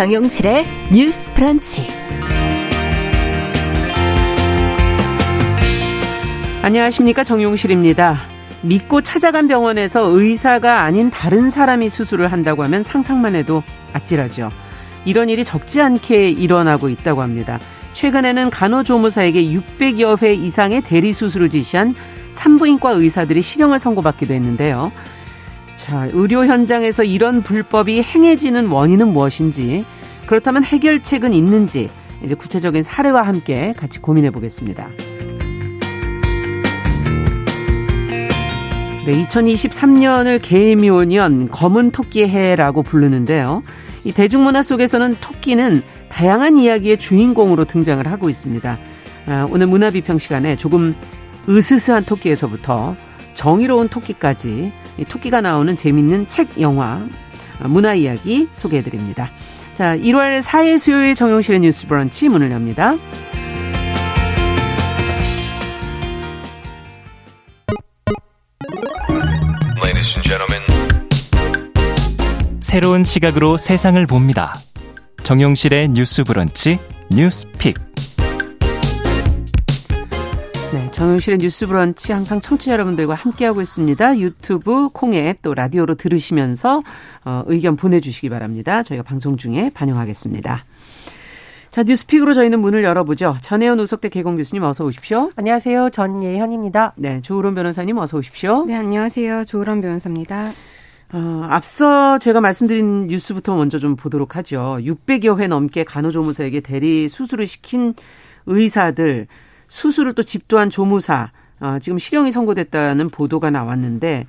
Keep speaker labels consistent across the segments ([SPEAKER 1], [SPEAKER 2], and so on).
[SPEAKER 1] 정용실의 뉴스 프런치.
[SPEAKER 2] 안녕하십니까. 정용실입니다. 믿고 찾아간 병원에서 의사가 아닌 다른 사람이 수술을 한다고 하면 상상만 해도 아찔하죠. 이런 일이 적지 않게 일어나고 있다고 합니다. 최근에는 간호조무사에게 600여 회 이상의 대리 수술을 지시한 산부인과 의사들이 실형을 선고받기도 했는데요. 자, 의료 현장에서 이런 불법이 행해지는 원인은 무엇인지, 그렇다면 해결책은 있는지, 이제 구체적인 사례와 함께 같이 고민해 보겠습니다. 네, 2023년을 개미오년 검은 토끼의 해라고 부르는데요. 이 대중문화 속에서는 토끼는 다양한 이야기의 주인공으로 등장을 하고 있습니다. 아, 오늘 문화비평 시간에 조금 으스스한 토끼에서부터 정의로운 토끼까지 토끼가 나오는 재밌는 책, 영화, 아, 문화 이야기 소개해 드립니다. 자, 1월 4일 수요일 정용실의 뉴스 브런치 문을 엽니다.
[SPEAKER 3] 새로운 시각으로 세상을 봅니다. 정용실의 뉴스 브런치 뉴스픽.
[SPEAKER 2] 네, 정용실의 뉴스 브런치 항상 청취자 여러분들과 함께하고 있습니다. 유튜브, 콩앱 또 라디오로 들으시면서 어, 의견 보내주시기 바랍니다. 저희가 방송 중에 반영하겠습니다. 자, 뉴스픽으로 저희는 문을 열어보죠. 전혜연 우석대 개공 교수님 어서 오십시오.
[SPEAKER 4] 안녕하세요. 전예현입니다.
[SPEAKER 2] 네, 조으론 변호사님 어서 오십시오.
[SPEAKER 5] 네, 안녕하세요. 조으론 변호사입니다.
[SPEAKER 2] 어, 앞서 제가 말씀드린 뉴스부터 먼저 좀 보도록 하죠. 600여 회 넘게 간호조무사에게 대리 수술을 시킨 의사들, 수술을 또 집도한 조무사, 어, 지금 실형이 선고됐다는 보도가 나왔는데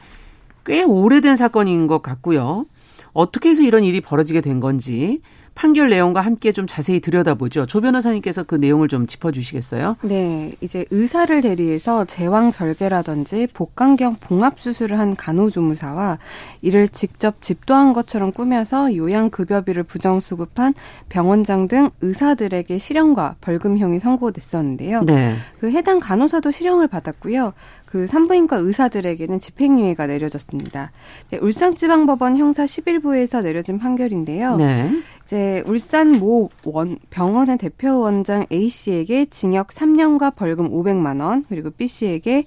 [SPEAKER 2] 꽤 오래된 사건인 것 같고요. 어떻게 해서 이런 일이 벌어지게 된 건지 판결 내용과 함께 좀 자세히 들여다보죠. 조 변호사님께서 그 내용을 좀 짚어주시겠어요?
[SPEAKER 5] 네, 이제 의사를 대리해서 제왕 절개라든지 복강경 봉합 수술을 한 간호조무사와 이를 직접 집도한 것처럼 꾸며서 요양급여비를 부정 수급한 병원장 등 의사들에게 실형과 벌금형이 선고됐었는데요. 네. 그 해당 간호사도 실형을 받았고요. 그 산부인과 의사들에게는 집행유예가 내려졌습니다. 네, 울산지방법원 형사 11부에서 내려진 판결인데요. 네. 이제 울산 모 원, 병원의 대표 원장 A 씨에게 징역 3년과 벌금 500만 원, 그리고 B 씨에게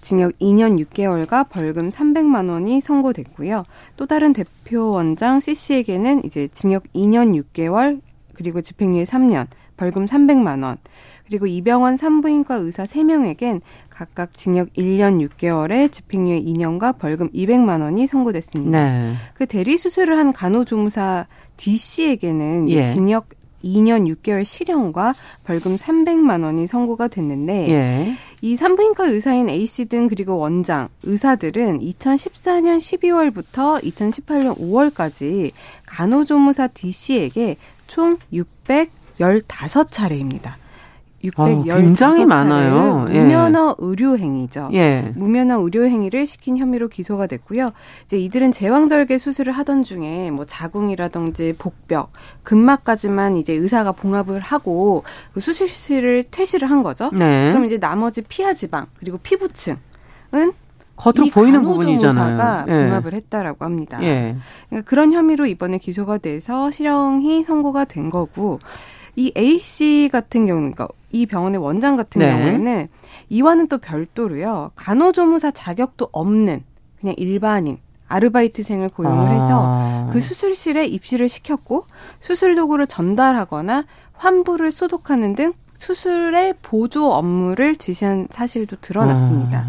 [SPEAKER 5] 징역 2년 6개월과 벌금 300만 원이 선고됐고요. 또 다른 대표 원장 C 씨에게는 이제 징역 2년 6개월 그리고 집행유예 3년, 벌금 300만 원. 그리고 이병원 산부인과 의사 3명에겐 각각 징역 1년 6개월에 집행유예 2년과 벌금 200만 원이 선고됐습니다. 네. 그 대리 수술을 한 간호조무사 D 씨에게는 예. 징역 2년 6개월 실형과 벌금 300만 원이 선고가 됐는데 예. 이 산부인과 의사인 A 씨 등 그리고 원장, 의사들은 2014년 12월부터 2018년 5월까지 간호조무사 D 씨에게 총 615차례입니다.
[SPEAKER 2] 615차례 아, 굉장히 많아요.
[SPEAKER 5] 예. 무면허 의료 행위죠. 예. 무면허 의료 행위를 시킨 혐의로 기소가 됐고요. 이제 이들은 제왕절개 수술을 하던 중에 뭐 자궁이라든지 복벽, 근막까지만 이제 의사가 봉합을 하고 그 수술실을 퇴실을 한 거죠. 네. 그럼 이제 나머지 피하 지방 그리고 피부층은
[SPEAKER 2] 겉으로 보이는 부분이잖아요.
[SPEAKER 5] 예. 봉합을 했다라고 합니다. 예. 그러니까 그런 혐의로 이번에 기소가 돼서 실형이 선고가 된 거고 이 A 씨 같은 경우는 그러니까 이 병원의 원장 같은 네. 경우에는 이와는 또 별도로요. 간호조무사 자격도 없는 그냥 일반인 아르바이트생을 고용을 아. 해서 그 수술실에 입시를 시켰고 수술 도구를 전달하거나 환부를 소독하는 등 수술의 보조 업무를 지시한 사실도 드러났습니다. 아.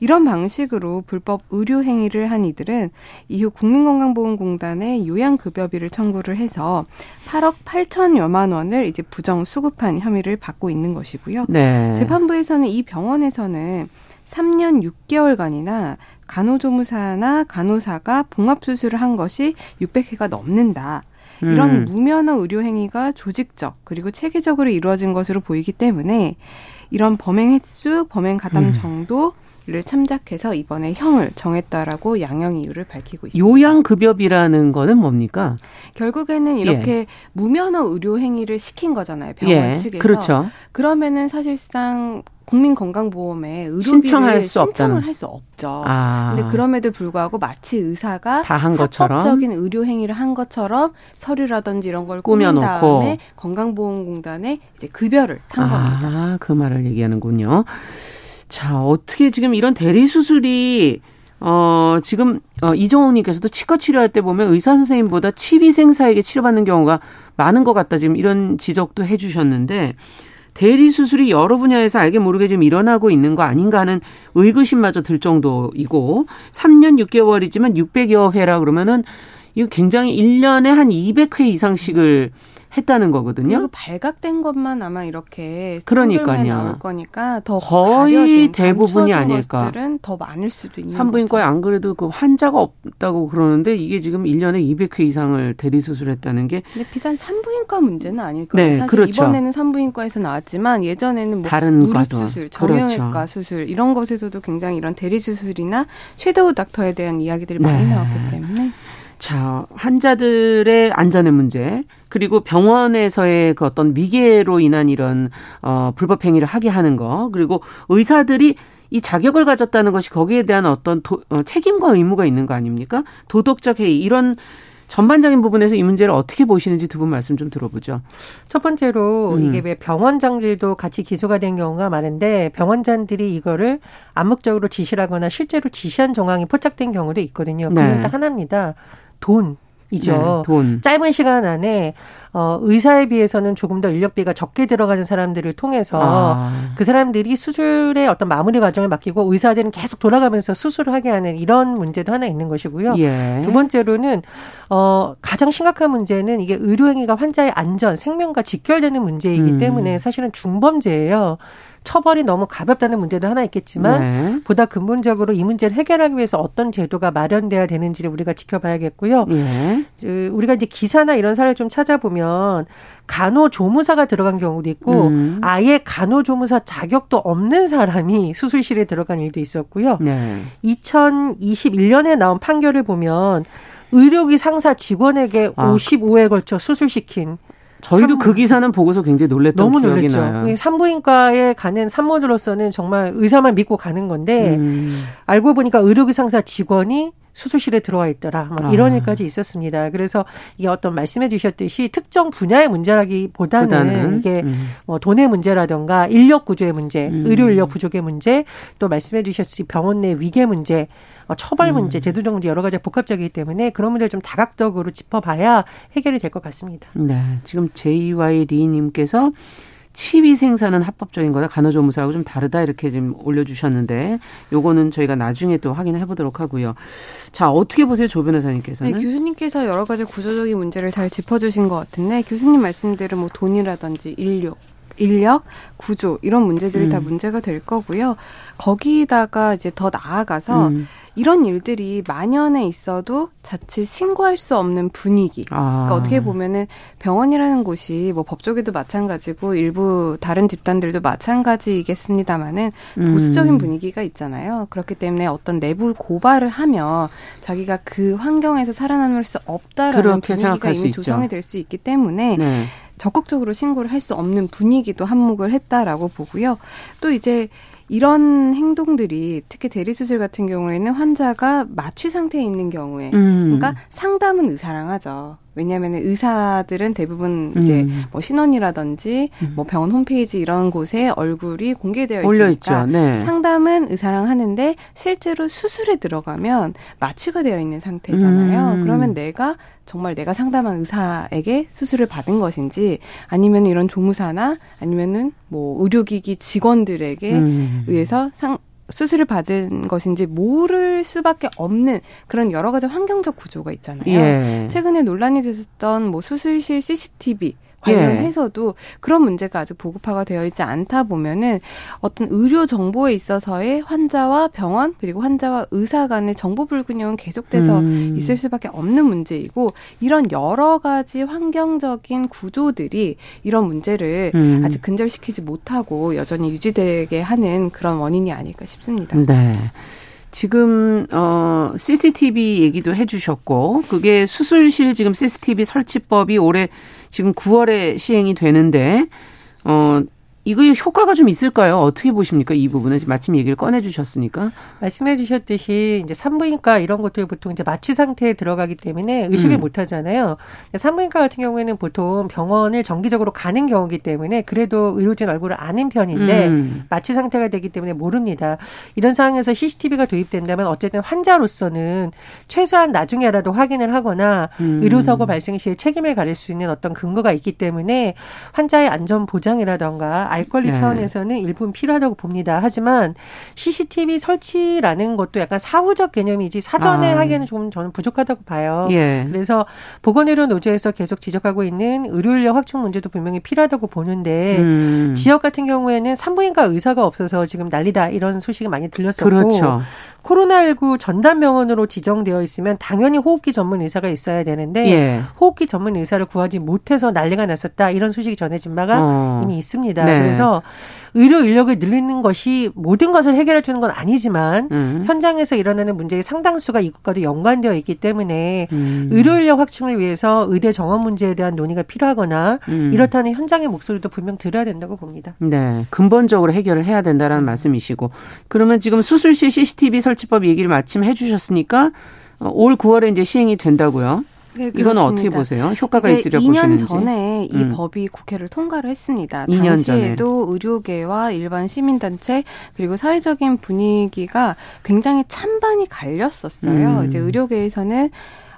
[SPEAKER 5] 이런 방식으로 불법 의료 행위를 한 이들은 이후 국민건강보험공단에 요양급여비를 청구를 해서 8억 8천여만 원을 이제 부정 수급한 혐의를 받고 있는 것이고요. 네. 재판부에서는 이 병원에서는 3년 6개월간이나 간호조무사나 간호사가 봉합수술을 한 것이 600회가 넘는다. 이런 음. 무면허 의료 행위가 조직적 그리고 체계적으로 이루어진 것으로 보이기 때문에 이런 범행 횟수, 범행 가담 음. 정도 를 참작해서 이번에 형을 정했다라고 양형 이유를 밝히고 있습니다.
[SPEAKER 2] 요양급여비라는 거는 뭡니까?
[SPEAKER 5] 결국에는 이렇게 예. 무면허 의료 행위를 시킨 거잖아요. 병원 예. 측에서. 그렇죠. 그러면은 사실상 국민건강보험에 의료비를
[SPEAKER 2] 신청할 수
[SPEAKER 5] 신청을 할 수 없죠. 아. 근데 그럼에도 불구하고 마치 의사가
[SPEAKER 2] 다 한 것처럼
[SPEAKER 5] 합법적인 의료 행위를 한 것처럼 서류라든지 이런 걸 꾸민 다음에 건강보험공단에 이제 급여를 탄 아, 겁니다.
[SPEAKER 2] 그 말을 얘기하는군요. 자, 어떻게 지금 이런 대리 수술이 어, 지금, 어, 이정호님께서도 치과 치료할 때 보면 의사 선생님보다 치비생사에게 치료받는 경우가 많은 것 같다. 지금 이런 지적도 해 주셨는데, 대리 수술이 여러 분야에서 알게 모르게 지금 일어나고 있는 거 아닌가 하는 의구심마저 들 정도이고, 3년 6개월이지만 600여 회라 그러면은, 이거 굉장히 1년에 한 200회 이상씩을 음. 했다는 거거든요.
[SPEAKER 5] 그리고 발각된 것만 아마 이렇게
[SPEAKER 2] 그러니까요.
[SPEAKER 5] 나올 거니까 더
[SPEAKER 2] 거의 대부분이 아닐까.
[SPEAKER 5] 것들은 더 많을 수도 있는
[SPEAKER 2] 산부인과에 안 그래도 그 환자가 없다고 그러는데 이게 지금 1년에 200회 이상을 대리 수술했다는 게
[SPEAKER 5] 근데 비단 산부인과 문제는 아닐 거예요. 네, 사실 그렇죠. 이번에는 산부인과에서 나왔지만 예전에는 뭐 다른 과도. 수술, 정형외과 그렇죠. 수술 이런 것에서도 굉장히 이런 대리 수술이나 섀도우 닥터에 대한 이야기들이 많이 네. 나왔기 때문에
[SPEAKER 2] 자, 환자들의 안전의 문제, 그리고 병원에서의 그 어떤 미개로 인한 이런, 어, 불법 행위를 하게 하는 거, 그리고 의사들이 이 자격을 가졌다는 것이 거기에 대한 어떤 도, 어, 책임과 의무가 있는 거 아닙니까? 도덕적 해이, 이런 전반적인 부분에서 이 문제를 어떻게 보시는지 두 분 말씀 좀 들어보죠.
[SPEAKER 4] 첫 번째로 음. 이게 왜 병원장들도 같이 기소가 된 경우가 많은데 병원장들이 이거를 암묵적으로 지시하거나 실제로 지시한 정황이 포착된 경우도 있거든요. 그건 네. 딱 하나입니다. 돈. 이죠. 네, 돈. 짧은 시간 안에 어 의사에 비해서는 조금 더 인력비가 적게 들어가는 사람들을 통해서 아. 그 사람들이 수술의 어떤 마무리 과정을 맡기고 의사들은 계속 돌아가면서 수술을 하게 하는 이런 문제도 하나 있는 것이고요. 예. 두 번째로는 어 가장 심각한 문제는 이게 의료행위가 환자의 안전, 생명과 직결되는 문제이기 음. 때문에 사실은 중범죄예요. 처벌이 너무 가볍다는 문제도 하나 있겠지만 네. 보다 근본적으로 이 문제를 해결하기 위해서 어떤 제도가 마련돼야 되는지를 우리가 지켜봐야겠고요. 네. 우리가 이제 기사나 이런 사례를 좀 찾아보면 간호조무사가 들어간 경우도 있고 음. 아예 간호조무사 자격도 없는 사람이 수술실에 들어간 일도 있었고요. 네. 2021년에 나온 판결을 보면 의료기 상사 직원에게 아. 55회 걸쳐 수술시킨
[SPEAKER 2] 저희도 산부. 그 기사는 보고서 굉장히 놀랬던 너무 기억이 놀랬죠. 나요.
[SPEAKER 4] 산부인과에 가는 산모들로서는 정말 의사만 믿고 가는 건데 음. 알고 보니까 의료기 상사 직원이 수술실에 들어와 있더라. 막 아. 이런 일까지 있었습니다. 그래서 이게 어떤 말씀해 주셨듯이 특정 분야의 문제라기보다는 보다는, 이게 음. 뭐 돈의 문제라던가 인력 구조의 문제, 음. 의료 인력 부족의 문제, 또 말씀해 주셨듯이 병원 내 위계 문제, 어, 처벌 문제, 음. 제도적 문제 여러 가지가 복합적이기 때문에 그런 문제를 좀 다각적으로 짚어봐야 해결이 될 것 같습니다.
[SPEAKER 2] 네, 지금 JY 리님께서 치위 생산은 합법적인 거다. 간호조무사하고 좀 다르다 이렇게 지금 올려주셨는데 요거는 저희가 나중에 또 확인해 보도록 하고요. 자 어떻게 보세요, 조 변호사님께서는?
[SPEAKER 5] 네, 교수님께서 여러 가지 구조적인 문제를 잘 짚어주신 것 같은데 교수님 말씀대로 뭐 돈이라든지 인력 인력, 구조 이런 문제들이 음. 다 문제가 될 거고요. 거기다가 이제 더 나아가서 음. 이런 일들이 만연해 있어도 자칫 신고할 수 없는 분위기. 아. 그러니까 어떻게 보면은 병원이라는 곳이 뭐 법조계도 마찬가지고 일부 다른 집단들도 마찬가지이겠습니다만은 음. 보수적인 분위기가 있잖아요. 그렇기 때문에 어떤 내부 고발을 하면 자기가 그 환경에서 살아남을 수 없다라는 분위기가 이미 조성이 될 수 있기 때문에 네. 적극적으로 신고를 할 수 없는 분위기도 한몫을 했다라고 보고요. 또 이제 이런 행동들이 특히 대리수술 같은 경우에는 환자가 마취 상태에 있는 경우에 음. 그러니까 상담은 의사랑 하죠. 왜냐하면 의사들은 대부분 이제 음. 뭐 신원이라든지 음. 뭐 병원 홈페이지 이런 곳에 얼굴이 공개되어 있으니까 네. 상담은 의사랑 하는데 실제로 수술에 들어가면 마취가 되어 있는 상태잖아요. 음. 그러면 내가 정말 내가 상담한 의사에게 수술을 받은 것인지 아니면 이런 조무사나 아니면은 뭐 의료기기 직원들에게 음. 의해서 상 수술을 받은 것인지 모를 수밖에 없는 그런 여러 가지 환경적 구조가 있잖아요. 예. 최근에 논란이 됐었던 뭐 수술실 CCTV 관련해서도 예. 그런 문제가 아직 보급화가 되어 있지 않다 보면은 어떤 의료 정보에 있어서의 환자와 병원 그리고 환자와 의사 간의 정보 불균형은 계속돼서 음. 있을 수밖에 없는 문제이고 이런 여러 가지 환경적인 구조들이 이런 문제를 음. 아직 근절시키지 못하고 여전히 유지되게 하는 그런 원인이 아닐까 싶습니다.
[SPEAKER 2] 네. 지금 어 CCTV 얘기도 해주셨고 그게 수술실 지금 CCTV 설치법이 올해 지금 9월에 시행이 되는데 어 이거 효과가 좀 있을까요? 어떻게 보십니까? 이 부분은 마침 얘기를 꺼내 주셨으니까.
[SPEAKER 4] 말씀해 주셨듯이 이제 산부인과 이런 것들이 보통 이제 마취 상태에 들어가기 때문에 의식을 음. 못 하잖아요. 산부인과 같은 경우에는 보통 병원을 정기적으로 가는 경우기 때문에 그래도 의료진 얼굴을 아는 편인데 음. 마취 상태가 되기 때문에 모릅니다. 이런 상황에서 CCTV가 도입된다면 어쨌든 환자로서는 최소한 나중에라도 확인을 하거나 음. 의료사고 발생 시에 책임을 가릴 수 있는 어떤 근거가 있기 때문에 환자의 안전 보장이라던가 알 권리 네. 차원에서는 일부분 필요하다고 봅니다. 하지만 CCTV 설치라는 것도 약간 사후적 개념이지 사전에 아. 하기에는 좀 저는 부족하다고 봐요. 예. 그래서 보건의료 노조에서 계속 지적하고 있는 의료인력 확충 문제도 분명히 필요하다고 보는데 음. 지역 같은 경우에는 산부인과 의사가 없어서 지금 난리다 이런 소식이 많이 들렸었고 그렇죠. 코로나19 전담 병원으로 지정되어 있으면 당연히 호흡기 전문 의사가 있어야 되는데 예. 호흡기 전문 의사를 구하지 못해서 난리가 났었다 이런 소식이 전해진 바가 어. 이미 있습니다. 네. 그래서 의료 인력을 늘리는 것이 모든 것을 해결해 주는 건 아니지만 음. 현장에서 일어나는 문제의 상당수가 이것과도 연관되어 있기 때문에 음. 의료 인력 확충을 위해서 의대 정원 문제에 대한 논의가 필요하거나 음. 이렇다는 현장의 목소리도 분명 들어야 된다고 봅니다.
[SPEAKER 2] 네, 근본적으로 해결을 해야 된다라는 말씀이시고 그러면 지금 수술실 CCTV 설치법 얘기를 마침 해 주셨으니까 어, 올 9월에 이제 시행이 된다고요. 네, 이건 어떻게 보세요? 효과가 있으려 2년 보시는지.
[SPEAKER 5] 2년 전에 이 음. 법이 국회를 통과를 했습니다. 2년 당시에도 전에. 의료계와 일반 시민단체 그리고 사회적인 분위기가 굉장히 찬반이 갈렸었어요. 음. 이제 의료계에서는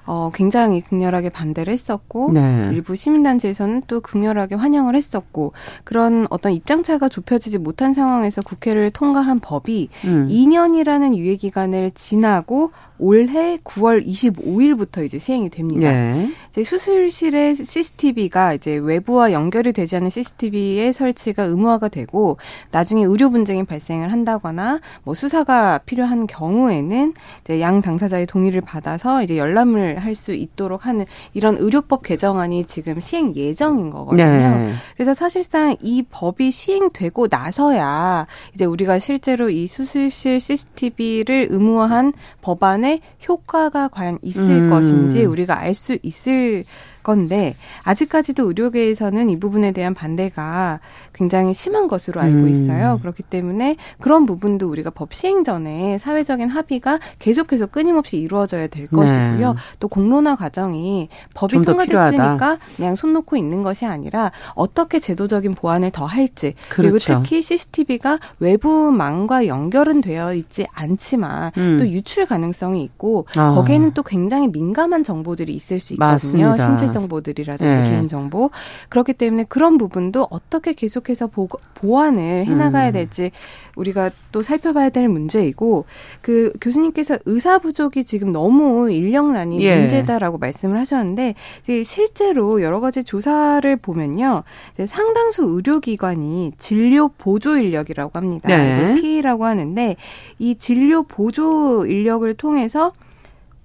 [SPEAKER 5] 어, 굉장히 극렬하게 반대를 했었고 네. 일부 시민단체에서는 또 극렬하게 환영을 했었고 그런 어떤 입장차가 좁혀지지 못한 상황에서 국회를 통과한 법이 음. 2년이라는 유예 기간을 지나고 올해 9월 25일부터 이제 시행이 됩니다. 네. 이제 수술실의 CCTV가 이제 외부와 연결이 되지 않는 CCTV의 설치가 의무화가 되고 나중에 의료 분쟁이 발생을 한다거나 뭐 수사가 필요한 경우에는 이제 양 당사자의 동의를 받아서 이제 열람을 할 수 있도록 하는 이런 의료법 개정안이 지금 시행 예정인 거거든요. 네. 그래서 사실상 이 법이 시행되고 나서야 이제 우리가 실제로 이 수술실 CCTV를 의무화한 법안에 효과가 과연 있을 음. 것인지 우리가 알 수 있을 건데 아직까지도 의료계에서는 이 부분에 대한 반대가 굉장히 심한 것으로 알고 음. 있어요. 음. 그렇기 때문에 그런 부분도 우리가 법 시행 전에 사회적인 합의가 계속해서 끊임없이 이루어져야 될 네. 것이고요. 또 공론화 과정이 법이 통과됐으니까 그냥 손 놓고 있는 것이 아니라 어떻게 제도적인 보완을 더 할지 그리고 그렇죠. 특히 CCTV가 외부망과 연결은 되어 있지 않지만 음. 또 유출 가능성이 있고 어. 거기에는 또 굉장히 민감한 정보들이 있을 수 있거든요. 신체 정보들이라든지 네. 개인 정보 그렇기 때문에 그런 부분도 어떻게 계속해서 보, 보완을 해나가야 음. 될지 우리가 또 살펴봐야 될 문제이고 그 교수님께서 의사 부족이 지금 너무 인력난이 예. 문제다라고 말씀을 하셨는데 이제 실제로 여러 가지 조사를 보면요 상당수 의료기관이 진료 보조 인력이라고 합니다. 네. P라고 하는데 이 진료 보조 인력을 통해서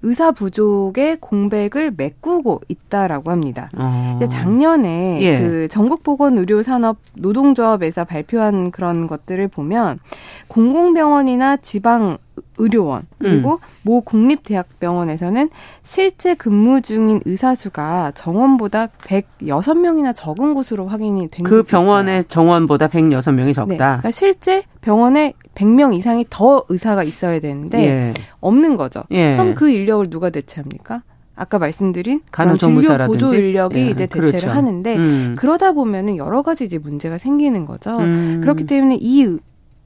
[SPEAKER 5] 의사 부족의 공백을 메꾸고 있다라고 합니다. 어. 이제 작년에 예. 그 전국보건의료산업 노동조합에서 발표한 그런 것들을 보면 공공병원이나 지방 의료원 그리고 음. 모 국립대학병원에서는 실제 근무 중인 의사 수가 정원보다 106명이나 적은 곳으로 확인이 된그
[SPEAKER 2] 병원의 정원보다 106명이 적다. 네.
[SPEAKER 5] 그러니까 실제 병원에 100명 이상이 더 의사가 있어야 되는데 예. 없는 거죠. 예. 그럼 그 인력을 누가 대체합니까? 아까 말씀드린 진료 보조 인력이 예, 이제 대체를 그렇죠. 하는데 음. 그러다 보면은 여러 가지 이제 문제가 생기는 거죠. 음. 그렇기 때문에 이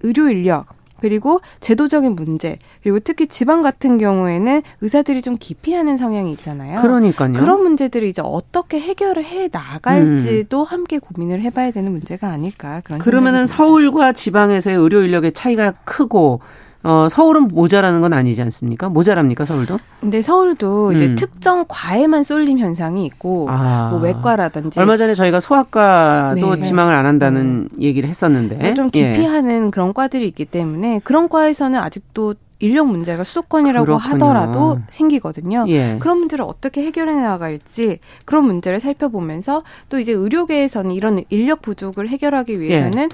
[SPEAKER 5] 의료 인력 그리고 제도적인 문제 그리고 특히 지방 같은 경우에는 의사들이 좀 기피하는 성향이 있잖아요.
[SPEAKER 2] 그러니까요.
[SPEAKER 5] 그런 문제들을 이제 어떻게 해결을 해 나갈지도 음. 함께 고민을 해봐야 되는 문제가 아닐까 그런.
[SPEAKER 2] 그러면은 서울과 지방에서의 의료 인력의 차이가 크고 어, 서울은 모자라는 건 아니지 않습니까? 모자랍니까, 서울도?
[SPEAKER 5] 근데 서울도 이제 음. 특정 과에만 쏠림 현상이 있고, 아. 뭐 외과라든지.
[SPEAKER 2] 얼마 전에 저희가 소아과도 네. 지망을 안 한다는 음. 얘기를 했었는데.
[SPEAKER 5] 좀 기피하는 예. 그런 과들이 있기 때문에 그런 과에서는 아직도 인력 문제가 수도권이라고 그렇군요. 하더라도 생기거든요. 예. 그런 문제를 어떻게 해결해 나갈지 그런 문제를 살펴보면서 또 이제 의료계에서는 이런 인력 부족을 해결하기 위해서는 예.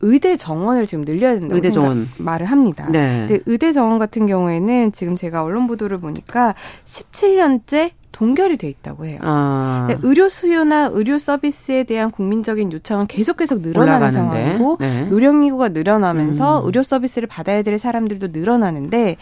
[SPEAKER 5] 의대 정원을 지금 늘려야 된다고 의대 정원. 말을 합니다. 네. 근데 의대 정원 같은 경우에는 지금 제가 언론 보도를 보니까 17년째 동결이 돼 있다고 해요. 아. 의료 수요나 의료 서비스에 대한 국민적인 요청은 계속 계속 늘어나는 올라가는데. 상황이고 네. 노령 인구가 늘어나면서 음. 의료 서비스를 받아야 될 사람들도 늘어나는데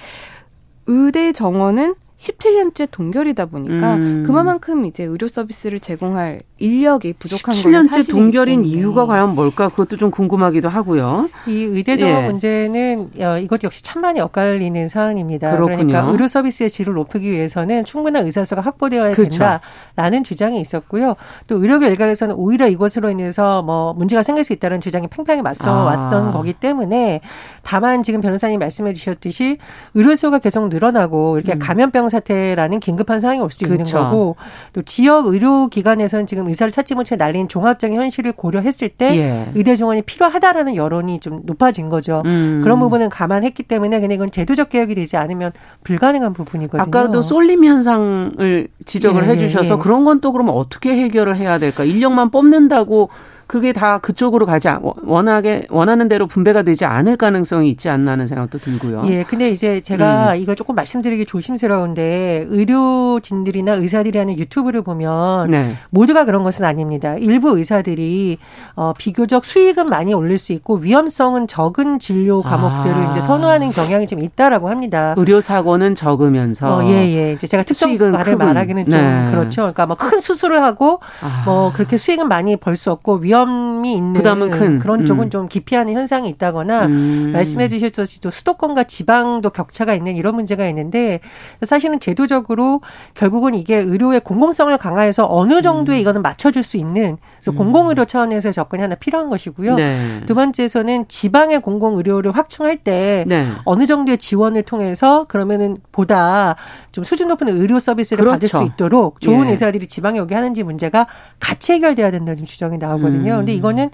[SPEAKER 5] 의대 정원은 17년째 동결이다 보니까 음. 그만큼 이제 의료 서비스를 제공할 인력이 부족한 거예요.
[SPEAKER 2] 17년째 동결인 이유가 과연 뭘까? 그것도 좀 궁금하기도 하고요.
[SPEAKER 4] 이 의대 정원 예. 문제는 어, 이것 역시 찬반이 엇갈리는 사안입니다. 그렇군요. 그러니까 의료 서비스의 질을 높이기 위해서는 충분한 의사수가 확보되어야 그렇죠. 된다라는 주장이 있었고요. 또 의료계 일각에서는 오히려 이것으로 인해서 뭐 문제가 생길 수 있다는 주장이 팽팽히 맞서 아. 왔던 거기 때문에 다만 지금 변호사님 말씀해 주셨듯이 의료수가 계속 늘어나고 이렇게 음. 감염병 사태라는 긴급한 상황이 올 수도 그렇죠. 있는 거고 또 지역 의료기관에서는 지금 의사를 찾지 못해 날린 종합적인 현실을 고려했을 때 예. 의대 정원이 필요하다라는 여론이 좀 높아진 거죠. 음. 그런 부분은 감안했기 때문에 근데 이건 제도적 개혁이 되지 않으면 불가능한 부분이거든요.
[SPEAKER 2] 아까도 쏠림 현상을 지적을 예. 해주셔서 예. 그런 건 또 그러면 어떻게 해결을 해야 될까? 인력만 뽑는다고 그게 다 그쪽으로 가지 원하게 원하는 대로 분배가 되지 않을 가능성이 있지 않나 하는 생각도 들고요.
[SPEAKER 4] 예. 근데 이제 제가 음. 이걸 조금 말씀드리기 조심스러운데 의료진들이나 의사들이 하는 유튜브를 보면 네. 모두가 그런 것은 아닙니다. 일부 의사들이 어 비교적 수익은 많이 올릴 수 있고 위험성은 적은 진료 과목들을 아. 이제 선호하는 경향이 좀 있다라고 합니다.
[SPEAKER 2] 의료 사고는 적으면서
[SPEAKER 4] 어, 예, 예. 이제 제가 특정 말을 말하기는 좀 네. 그렇죠. 그러니까 뭐 큰 수술을 하고 아. 뭐 그렇게 수익은 많이 벌 수 없고 위험 위험이 있는 부담은 큰. 그런 쪽은 음. 좀 기피하는 현상이 있다거나 음. 말씀해 주셨듯이 또 수도권과 지방도 격차가 있는 이런 문제가 있는데 사실은 제도적으로 결국은 이게 의료의 공공성을 강화해서 어느 정도의 음. 이거는 맞춰줄 수 있는 그래서 음. 공공의료 차원에서 접근이 하나 필요한 것이고요. 네. 두 번째에서는 지방의 공공의료를 확충할 때 네. 어느 정도의 지원을 통해서 그러면은 보다 좀 수준 높은 의료 서비스를 그렇죠. 받을 수 있도록 좋은 예. 의사들이 지방에 오게 하는지 문제가 같이 해결돼야 된다는 주장이 나오거든요. 있거든요. 음. 근데 이거는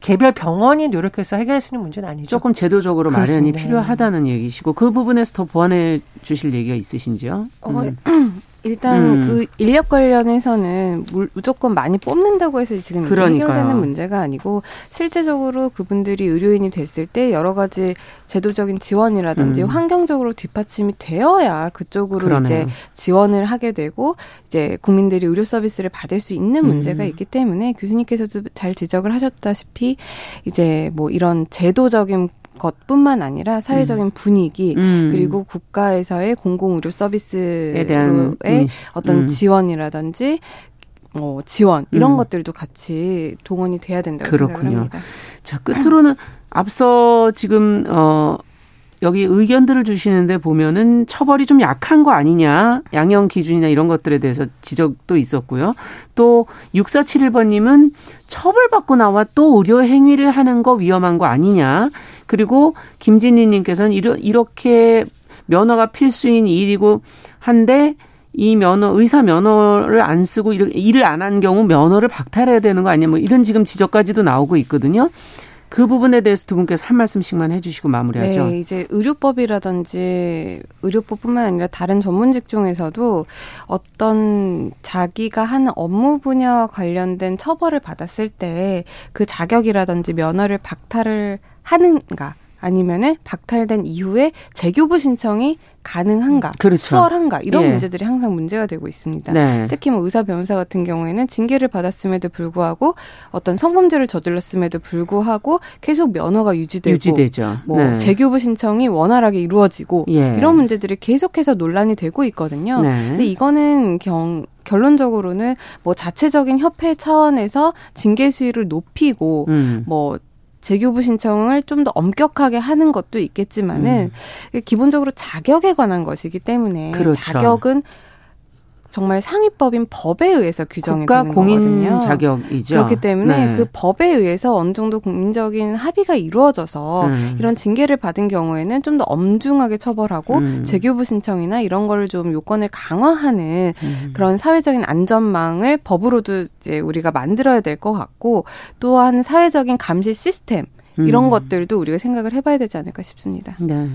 [SPEAKER 4] 개별 병원이 노력해서 해결할 수 있는 문제는 아니죠.
[SPEAKER 2] 조금 제도적으로 그렇습니다. 마련이 필요하다는 얘기시고 그 부분에서 더 보완해 주실 얘기가 있으신지요? 어,
[SPEAKER 5] 음. 일단 음. 그 인력 관련해서는 무조건 많이 뽑는다고 해서 지금 해결되는 문제가 아니고 실제적으로 그분들이 의료인이 됐을 때 여러 가지 제도적인 지원이라든지 음. 환경적으로 뒷받침이 되어야 그쪽으로 그러네요. 이제 지원을 하게 되고 이제 국민들이 의료 서비스를 받을 수 있는 문제가 음. 있기 때문에 교수님께서도 잘 지적을 하셨다시피 이제 뭐 이런 제도적인 것뿐만 아니라 사회적인 음. 분위기 음. 그리고 국가에서의 공공 의료 서비스에 대한 음. 어떤 음. 지원이라든지 뭐 지원 이런 음. 것들도 같이 동원이 돼야 된다고 그렇군요. 생각합니다.
[SPEAKER 2] 자 끝으로는 앞서 지금 어 여기 의견들을 주시는데 보면은 처벌이 좀 약한 거 아니냐. 양형 기준이나 이런 것들에 대해서 지적도 있었고요. 또 6471번님은 처벌받고 나와 또 의료 행위를 하는 거 위험한 거 아니냐. 그리고 김진희님께서는 이렇게 면허가 필수인 일이고 한데 이 면허 의사 면허를 안 쓰고 일을 안 한 경우 면허를 박탈해야 되는 거 아니냐 뭐 이런 지금 지적까지도 나오고 있거든요. 그 부분에 대해서 두 분께서 한 말씀씩만 해주시고 마무리하죠.
[SPEAKER 5] 네, 이제 의료법이라든지 의료법뿐만 아니라 다른 전문 직종에서도 어떤 자기가 하는 업무 분야와 관련된 처벌을 받았을 때 그 자격이라든지 면허를 박탈을 하는가 아니면은 박탈된 이후에 재교부 신청이 가능한가, 그렇죠. 수월한가 이런 예. 문제들이 항상 문제가 되고 있습니다. 네. 특히 뭐 의사 변호사 같은 경우에는 징계를 받았음에도 불구하고 어떤 성범죄를 저질렀음에도 불구하고 계속 면허가 유지되고
[SPEAKER 2] 유지되죠.
[SPEAKER 5] 뭐 네. 재교부 신청이 원활하게 이루어지고 예. 이런 문제들이 계속해서 논란이 되고 있거든요. 네. 근데 이거는 경 결론적으로는 뭐 자체적인 협회 차원에서 징계 수위를 높이고 음. 뭐 재교부 신청을 좀 더 엄격하게 하는 것도 있겠지만은 음. 기본적으로 자격에 관한 것이기 때문에 그렇죠. 자격은 정말 상위법인 법에 의해서 규정이 되는 거거든요.
[SPEAKER 2] 자격이죠.
[SPEAKER 5] 그렇기 때문에 네. 그 법에 의해서 어느 정도 국민적인 합의가 이루어져서 음. 이런 징계를 받은 경우에는 좀 더 엄중하게 처벌하고 음. 재교부 신청이나 이런 거를 좀 요건을 강화하는 음. 그런 사회적인 안전망을 법으로도 이제 우리가 만들어야 될 것 같고 또한 사회적인 감시 시스템 이런 음. 것들도 우리가 생각을 해봐야 되지 않을까 싶습니다. 네.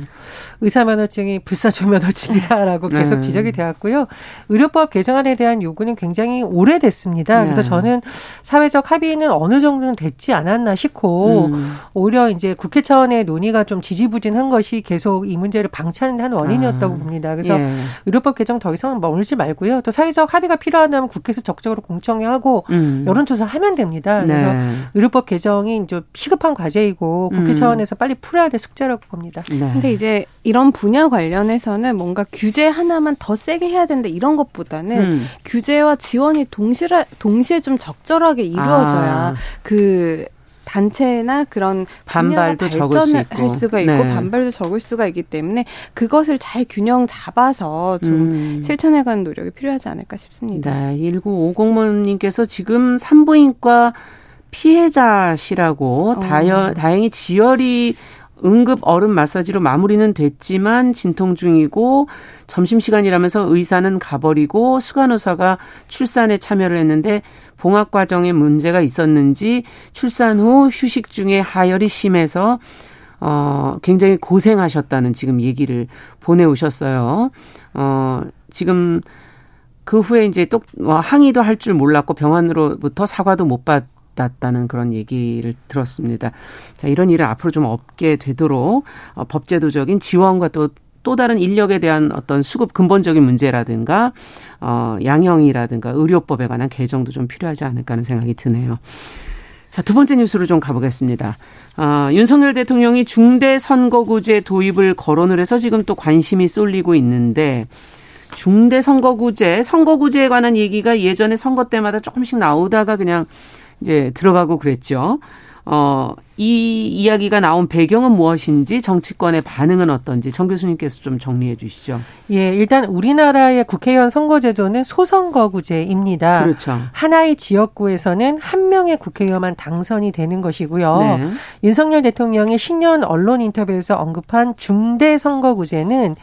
[SPEAKER 4] 의사 면허증이 불사조 면허증이다라고 네. 계속 지적이 되었고요. 의료법 개정안에 대한 요구는 굉장히 오래됐습니다. 네. 그래서 저는 사회적 합의는 어느 정도는 됐지 않았나 싶고 음. 오히려 이제 국회 차원의 논의가 좀 지지부진한 것이 계속 이 문제를 방치하는 한 원인이었다고 아. 봅니다. 그래서 예. 의료법 개정 더 이상 머물지 말고요. 또 사회적 합의가 필요하다면 국회에서 적극적으로 공청회하고 음. 여론조사 하면 됩니다. 그래서 네. 의료법 개정이 이제 시급한 과제이고 국회 음. 차원에서 빨리 풀어야 될 숙제라고 봅니다.
[SPEAKER 5] 네. 근데 이제 이런 분야 관련해서는 뭔가 규제 하나만 더 세게 해야 된다 이런 것보다는 음. 규제와 지원이 동시에 동시에 좀 적절하게 이루어져야 아. 그 단체나 그런 반발도 발전할 수 수가 있고 네. 반발도 적을 수가 있기 때문에 그것을 잘 균형 잡아서 좀 음. 실천해가는 노력이 필요하지 않을까 싶습니다.
[SPEAKER 2] 네, 1950번님께서 지금 산부인과 피해자시라고 어. 다여, 다행히 지혈이 응급 얼음 마사지로 마무리는 됐지만 진통 중이고 점심시간이라면서 의사는 가버리고 수간호사가 출산에 참여를 했는데 봉합 과정에 문제가 있었는지 출산 후 휴식 중에 하열이 심해서 어 굉장히 고생하셨다는 지금 얘기를 보내 오셨어요. 어 지금 그 후에 이제 또뭐 항의도 할 줄 몰랐고 병원으로부터 사과도 못 받 았다는 그런 얘기를 들었습니다. 자, 이런 일을 앞으로 좀 없게 되도록 어, 법제도적인 지원과 또또 다른 인력에 대한 어떤 수급 근본적인 문제라든가 어 양형이라든가 의료법에 관한 개정도 좀 필요하지 않을까 하는 생각이 드네요. 자, 두 번째 뉴스로 좀 가보겠습니다. 어, 윤석열 대통령이 중대 선거구제 도입을 거론을 해서 지금 또 관심이 쏠리고 있는데 중대 선거구제, 선거구제에 관한 얘기가 예전에 선거 때마다 조금씩 나오다가 그냥 이제 들어가고 그랬죠. 어, 이 이야기가 나온 배경은 무엇인지 정치권의 반응은 어떤지 정 교수님께서 좀 정리해 주시죠.
[SPEAKER 4] 예, 일단 우리나라의 국회의원 선거제도는 소선거구제입니다. 그렇죠. 하나의 지역구에서는 한 명의 국회의원만 당선이 되는 것이고요. 네. 윤석열 대통령이 신년 언론 인터뷰에서 언급한 중대 선거구제는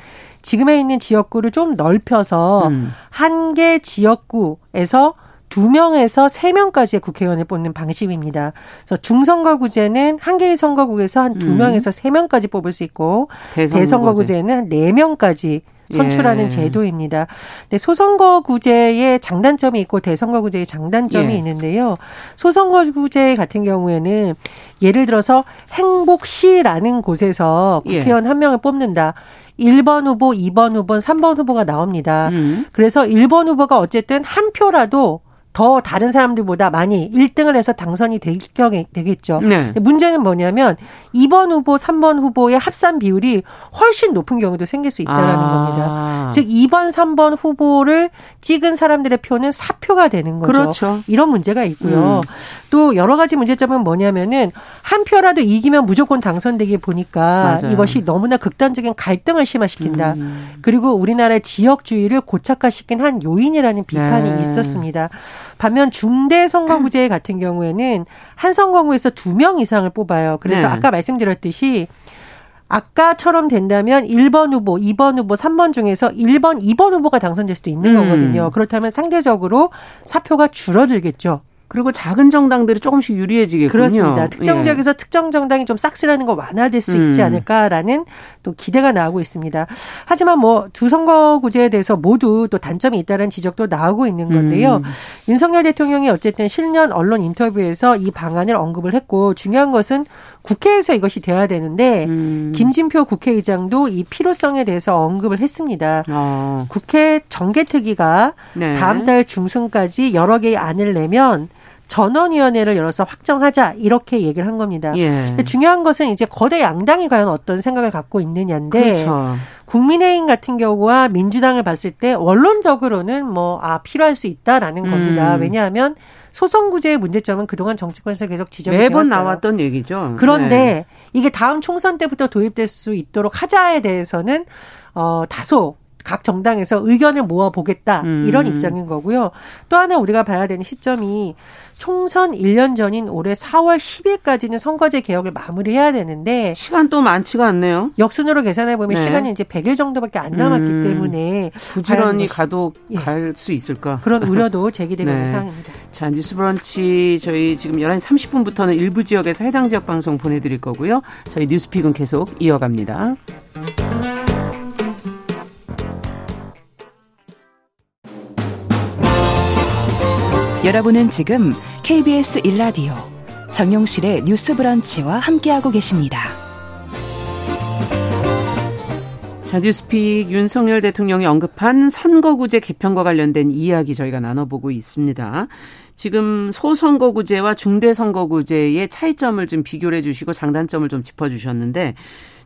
[SPEAKER 4] 지금에 있는 지역구를 좀 넓혀서 음. 한개 지역구에서 두 명에서 세 명까지의 국회의원을 뽑는 방식입니다. 그래서 중선거구제는 한 개의 선거구에서 한 두 명에서 세 명까지 뽑을 수 있고 대선거구제는 네 명까지 선출하는 예. 제도입니다. 근데 소선거구제의 장단점이 있고 대선거구제의 장단점이 예. 있는데요. 소선거구제 같은 경우에는 예를 들어서 행복시라는 곳에서 예. 국회의원 예. 한 명을 뽑는다. 1번 후보, 2번 후보, 3번 후보가 나옵니다. 음. 그래서 1번 후보가 어쨌든 한 표라도 더 다른 사람들보다 많이 1등을 해서 당선이 될 경에 되겠죠. 네. 문제는 뭐냐면 2번 후보, 3번 후보의 합산 비율이 훨씬 높은 경우도 생길 수 있다라는 아. 겁니다. 즉 2번, 3번 후보를 찍은 사람들의 표는 사표가 되는 거죠. 그렇죠. 이런 문제가 있고요. 음. 또 여러 가지 문제점은 뭐냐면은 한 표라도 이기면 무조건 당선되게 보니까 맞아요. 이것이 너무나 극단적인 갈등을 심화시킨다. 음. 그리고 우리나라의 지역주의를 고착화시킨 한 요인이라는 비판이 네. 있었습니다. 반면 중대 선거구제 같은 경우에는 한 선거구에서 두 명 이상을 뽑아요. 그래서 네. 아까 말씀드렸듯이 아까처럼 된다면 1번 후보, 2번 후보, 3번 중에서 1번, 2번 후보가 당선될 수도 있는 음. 거거든요. 그렇다면 상대적으로 사표가 줄어들겠죠.
[SPEAKER 2] 그리고 작은 정당들이 조금씩 유리해지겠군요.
[SPEAKER 4] 그렇습니다. 특정 예. 지역에서 예. 특정 정당이 좀 싹쓸이하는 거 완화될 수 있지 음. 않을까라는 또 기대가 나오고 있습니다. 하지만 뭐 두 선거구제에 대해서 모두 또 단점이 있다는 지적도 나오고 있는 건데요. 음. 윤석열 대통령이 어쨌든 실년 언론 인터뷰에서 이 방안을 언급을 했고 중요한 것은 국회에서 이것이 돼야 되는데 음. 김진표 국회의장도 이 필요성에 대해서 언급을 했습니다. 어. 국회 정개특위가 네. 다음 달 중순까지 여러 개의 안을 내면 전원위원회를 열어서 확정하자 이렇게 얘기를 한 겁니다. 예. 중요한 것은 이제 거대 양당이 과연 어떤 생각을 갖고 있느냐인데 그렇죠. 국민의힘 같은 경우와 민주당을 봤을 때 원론적으로는 뭐 아 필요할 수 있다라는 겁니다. 음. 왜냐하면 소선구제의 문제점은 그동안 정치권에서 계속 지적이
[SPEAKER 2] 매번 되었어요. 나왔던 얘기죠.
[SPEAKER 4] 그런데 네. 이게 다음 총선 때부터 도입될 수 있도록 하자에 대해서는 어 다소 각 정당에서 의견을 모아 보겠다 음. 이런 입장인 거고요. 또 하나 우리가 봐야 되는 시점이 총선 1년 전인 올해 4월 10일까지는 선거제 개혁을 마무리해야 되는데
[SPEAKER 2] 시간 또 많지가 않네요.
[SPEAKER 4] 역순으로 계산해 보면 네. 시간이 이제 100일 정도밖에 안 남았기 음. 때문에
[SPEAKER 2] 부지런히 가도 예. 갈수 있을까?
[SPEAKER 4] 그런 우려도 제기되고 있는 네. 상황입니다.
[SPEAKER 2] 자, 뉴스 브런치 저희 지금 11시 30분부터는 일부 지역에서 해당 지역 방송 보내 드릴 거고요. 저희 뉴스픽은 계속 이어갑니다.
[SPEAKER 1] 여러분은 지금 KBS 일라디오 정용실의 뉴스 브런치와 함께하고 계십니다.
[SPEAKER 2] 자, 뉴스픽 윤석열 대통령이 언급한 선거구제 개편과 관련된 이야기 저희가 나눠보고 있습니다. 지금 소선거구제와 중대선거구제의 차이점을 좀 비교를 해주시고 장단점을 좀 짚어 주셨는데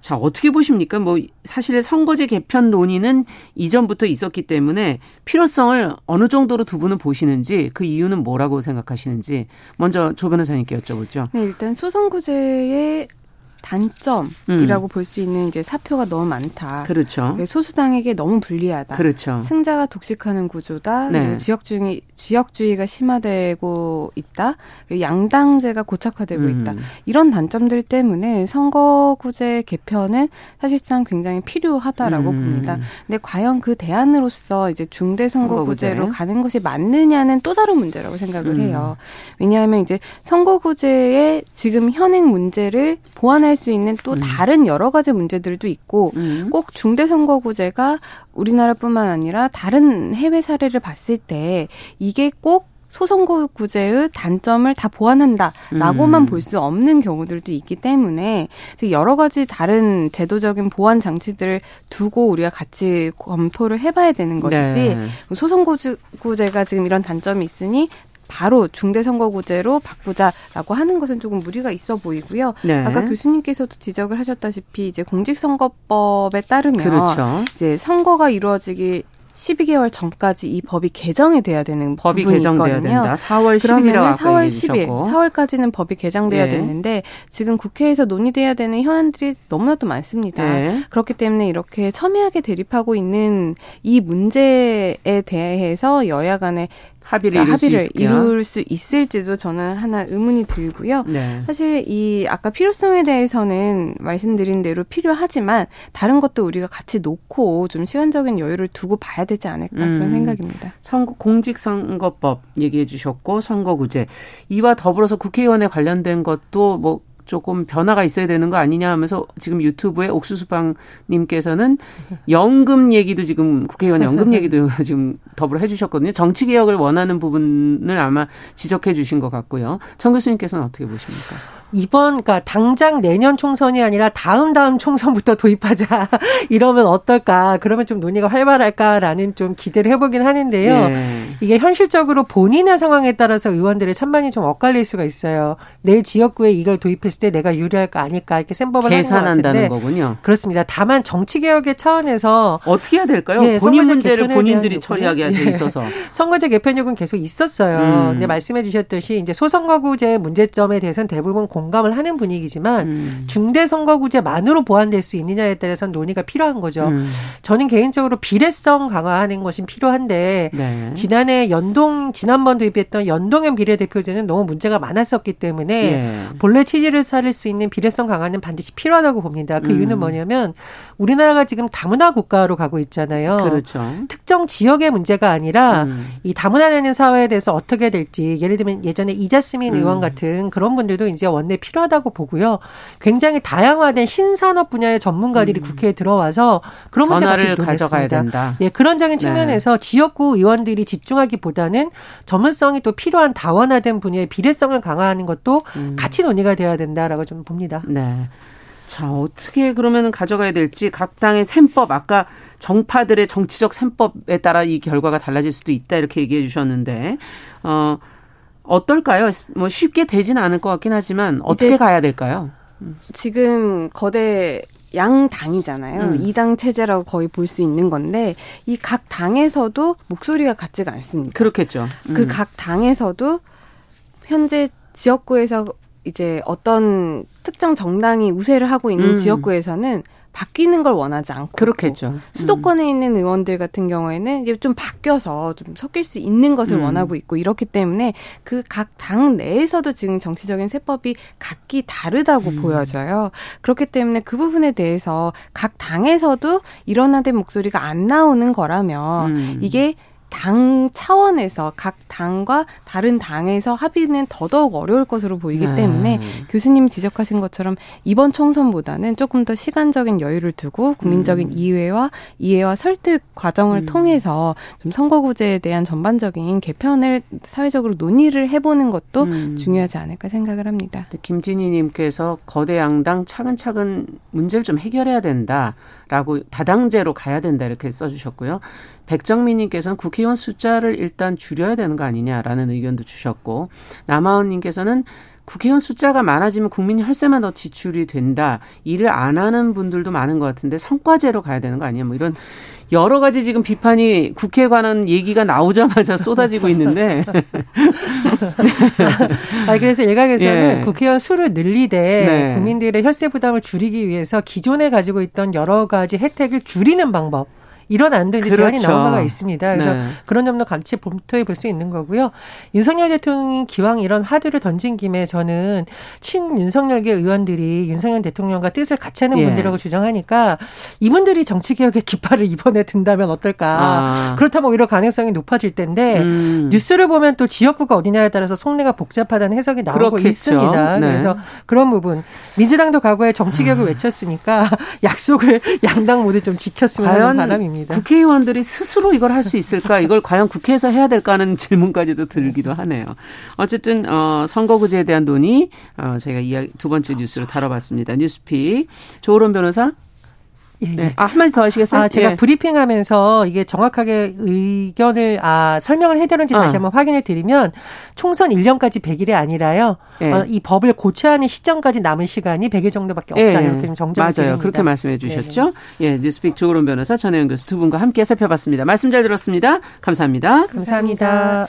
[SPEAKER 2] 자, 어떻게 보십니까? 뭐, 사실 선거제 개편 논의는 이전부터 있었기 때문에 필요성을 어느 정도로 두 분은 보시는지 그 이유는 뭐라고 생각하시는지 먼저 조 변호사님께 여쭤보죠.
[SPEAKER 5] 네, 일단 소선거제의 단점이라고 음. 볼수 있는 이제 사표가 너무 많다.
[SPEAKER 2] 그렇죠.
[SPEAKER 5] 소수당에게 너무 불리하다.
[SPEAKER 2] 그렇죠.
[SPEAKER 5] 승자가 독식하는 구조다. 네. 지역주의 지역주의가 심화되고 있다. 그리고 양당제가 고착화되고 음. 있다. 이런 단점들 때문에 선거구제 개편은 사실상 굉장히 필요하다라고 음. 봅니다. 근데 과연 그 대안으로서 이제 중대 선거구제로 가는 것이 맞느냐는 또 다른 문제라고 생각을 음. 해요. 왜냐하면 이제 선거구제의 지금 현행 문제를 보완할 해결할 수 있는 또 음. 다른 여러 가지 문제들도 있고 음. 꼭 중대선거구제가 우리나라뿐만 아니라 다른 해외 사례를 봤을 때 이게 꼭 소선거구제의 단점을 다 보완한다라고만 음. 볼수 없는 경우들도 있기 때문에 여러 가지 다른 제도적인 보완 장치들을 두고 우리가 같이 검토를 해봐야 되는 것이지 네. 소선거구제가 지금 이런 단점이 있으니 바로 중대선거구제로 바꾸자라고 하는 것은 조금 무리가 있어 보이고요. 네. 아까 교수님께서도 지적을 하셨다시피 이제 공직선거법에 따르면 그렇죠. 이제 선거가 이루어지기 12개월 전까지 이 법이 개정이 돼야 되는 법이 개정돼야. 된다.
[SPEAKER 2] 4월 10일이라고 4월 10일,
[SPEAKER 5] 4월까지는 법이 개정돼야 네. 됐는데 지금 국회에서 논의돼야 되는 현안들이 너무나도 많습니다. 네. 그렇기 때문에 이렇게 첨예하게 대립하고 있는 이 문제에 대해서 여야 간에
[SPEAKER 2] 합의를, 이룰,
[SPEAKER 5] 합의를
[SPEAKER 2] 수
[SPEAKER 5] 이룰 수 있을지도 저는 하나 의문이 들고요. 네. 사실 이 아까 필요성에 대해서는 말씀드린 대로 필요하지만 다른 것도 우리가 같이 놓고 좀 시간적인 여유를 두고 봐야 되지 않을까 음. 그런 생각입니다.
[SPEAKER 2] 선거 공직선거법 얘기해 주셨고 선거구제 이와 더불어서 국회의원에 관련된 것도 뭐 조금 변화가 있어야 되는 거 아니냐 하면서 지금 유튜브에 옥수수빵님께서는 연금 얘기도 지금 국회의원 연금 얘기도 지금 더불어 해주셨거든요. 정치 개혁을 원하는 부분을 아마 지적해 주신 것 같고요. 정 교수님께서는 어떻게 보십니까?
[SPEAKER 4] 이번 그러니까 당장 내년 총선이 아니라 다음 다음 총선부터 도입하자 이러면 어떨까? 그러면 좀 논의가 활발할까라는 좀 기대를 해보긴 하는데요. 네. 이게 현실적으로 본인의 상황에 따라서 의원들의 찬반이 좀 엇갈릴 수가 있어요. 내 지역구에 이걸 도입했을 때 내가 유리할까 아닐까 이렇게 센법을
[SPEAKER 2] 계산한다는 거군요.
[SPEAKER 4] 그렇습니다. 다만 정치 개혁의 차원에서
[SPEAKER 2] 어떻게 해야 될까요? 예, 본인 문제를 본인들이 처리하게 돼 예. 있어서
[SPEAKER 4] 선거제 개편 요구는 계속 있었어요. 음. 근데 말씀해 주셨듯이 이제 소선거구제 문제점에 대해서는 대부분 공 공감을 하는 분위기지만 음. 중대 선거구제만으로 보완될 수 있느냐에 따라서는 논의가 필요한 거죠. 음. 저는 개인적으로 비례성 강화하는 것이 필요한데 네. 지난해 연동 지난번 도입했던 연동형 비례대표제는 너무 문제가 많았었기 때문에 네. 본래 취지를 살릴 수 있는 비례성 강화는 반드시 필요하다고 봅니다. 그 음. 이유는 뭐냐면 우리나라가 지금 다문화 국가로 가고 있잖아요.
[SPEAKER 2] 그렇죠.
[SPEAKER 4] 특정 지역의 문제가 아니라 음. 이 다문화되는 사회에 대해서 어떻게 될지 예를 들면 예전에 이자스민 의원 음. 같은 그런 분들도 이제 원내 네, 필요하다고 보고요. 굉장히 다양화된 신산업 분야의 전문가들이 음. 국회에 들어와서 그런 문제가 가져가야 된다. 예, 그런적인 네. 측면에서 네. 지역구 의원들이 집중하기보다는 전문성이 또 필요한 다원화된 분야의 비례성을 강화하는 것도 음. 같이 논의가 돼야 된다라고 좀 봅니다.
[SPEAKER 2] 네. 자, 어떻게 그러면 가져가야 될지 각 당의 셈법 아까 정파들의 정치적 셈법에 따라 이 결과가 달라질 수도 있다 이렇게 얘기해 주셨는데 어 어떨까요? 뭐 쉽게 되지는 않을 것 같긴 하지만 어떻게 가야 될까요?
[SPEAKER 5] 지금 거대 양 당이잖아요. 음. 이당 체제라고 거의 볼 수 있는 건데 이 각 당에서도 목소리가 같지가 않습니다.
[SPEAKER 2] 그렇겠죠.
[SPEAKER 5] 음. 그각 당에서도 현재 지역구에서 이제 어떤 특정 정당이 우세를 하고 있는 음. 지역구에서는 바뀌는 걸 원하지 않고
[SPEAKER 2] 그렇겠죠.
[SPEAKER 5] 수도권에 음. 있는 의원들 같은 경우에는 이제 좀 바뀌어서 좀 섞일 수 있는 것을 음. 원하고 있고 이렇기 때문에 그 각 당 내에서도 지금 정치적인 세법이 각기 다르다고 음. 보여져요. 그렇기 때문에 그 부분에 대해서 각 당에서도 일어나된 목소리가 안 나오는 거라면 음. 이게 당 차원에서 각 당과 다른 당에서 합의는 더더욱 어려울 것으로 보이기 네. 때문에 교수님이 지적하신 것처럼 이번 총선보다는 조금 더 시간적인 여유를 두고 국민적인 음. 이해와 이해와 설득 과정을 음. 통해서 좀 선거구제에 대한 전반적인 개편을 사회적으로 논의를 해보는 것도 음. 중요하지 않을까 생각을 합니다.
[SPEAKER 2] 김진희님께서 거대 양당 차근차근 문제를 좀 해결해야 된다라고 다당제로 가야 된다 이렇게 써주셨고요. 백정민님께서는 국회의원 숫자를 일단 줄여야 되는 거 아니냐라는 의견도 주셨고 남아원님께서는 국회의원 숫자가 많아지면 국민이 혈세만 더 지출이 된다. 일을 안 하는 분들도 많은 것 같은데 성과제로 가야 되는 거 아니냐. 뭐 이런 여러 가지 지금 비판이 국회에 관한 얘기가 나오자마자 쏟아지고 있는데.
[SPEAKER 4] 아, 그래서 일각에서는 예. 국회의원 수를 늘리되 네. 국민들의 혈세 부담을 줄이기 위해서 기존에 가지고 있던 여러 가지 혜택을 줄이는 방법. 이런 안도 이제 그렇죠. 제안이 나온 바가 있습니다. 그래서 네. 그런 점도 같이 검토해 볼 수 있는 거고요. 윤석열 대통령이 기왕 이런 화두를 던진 김에 저는 친 윤석열계 의원들이 윤석열 대통령과 뜻을 같이 하는 예. 분들이라고 주장하니까 이분들이 정치개혁의 깃발을 이번에 든다면 어떨까. 아. 그렇다면 오히려 가능성이 높아질 텐데 음. 뉴스를 보면 또 지역구가 어디냐에 따라서 속내가 복잡하다는 해석이 나오고 그렇겠죠. 있습니다. 네. 그래서 그런 부분 민주당도 과거에 정치개혁을 아. 외쳤으니까 약속을 양당 모두 좀 지켰으면 하는 바람입니다.
[SPEAKER 2] 아닙니다. 국회의원들이 스스로 이걸 할 수 있을까? 이걸 과연 국회에서 해야 될까 하는 질문까지도 들기도 하네요. 어쨌든 어 선거구제에 대한 논의 어 저희가 이야기 두 번째 뉴스로 다뤄봤습니다. 뉴스픽 조론 변호사
[SPEAKER 4] 예, 예. 네. 아, 한 마디 더 하시겠어요? 아, 제가 예. 브리핑하면서 이게 정확하게 의견을 아, 설명을 해드렸는지 어. 다시 한번 확인해 드리면 총선 1년까지 100일이 아니라요. 예. 어, 이 법을 고쳐야 하는 시점까지 남은 시간이 100일 정도밖에 없다. 예. 이렇게 정정을
[SPEAKER 2] 맞아요.
[SPEAKER 4] 드립니다.
[SPEAKER 2] 그렇게 말씀해 주셨죠. 네. 예, 뉴스픽 조그론 변호사 전혜연 교수 두 분과 함께 살펴봤습니다. 말씀 잘 들었습니다. 감사합니다.
[SPEAKER 4] 감사합니다.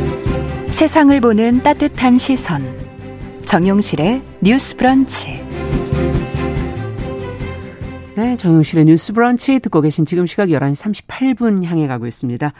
[SPEAKER 1] 세상을 보는 따뜻한 시선. 정용실의 뉴스 브런치.
[SPEAKER 2] 네, 정용실의 뉴스 브런치 듣고 계신 지금 시각 11시 38분 향해 가고 있습니다.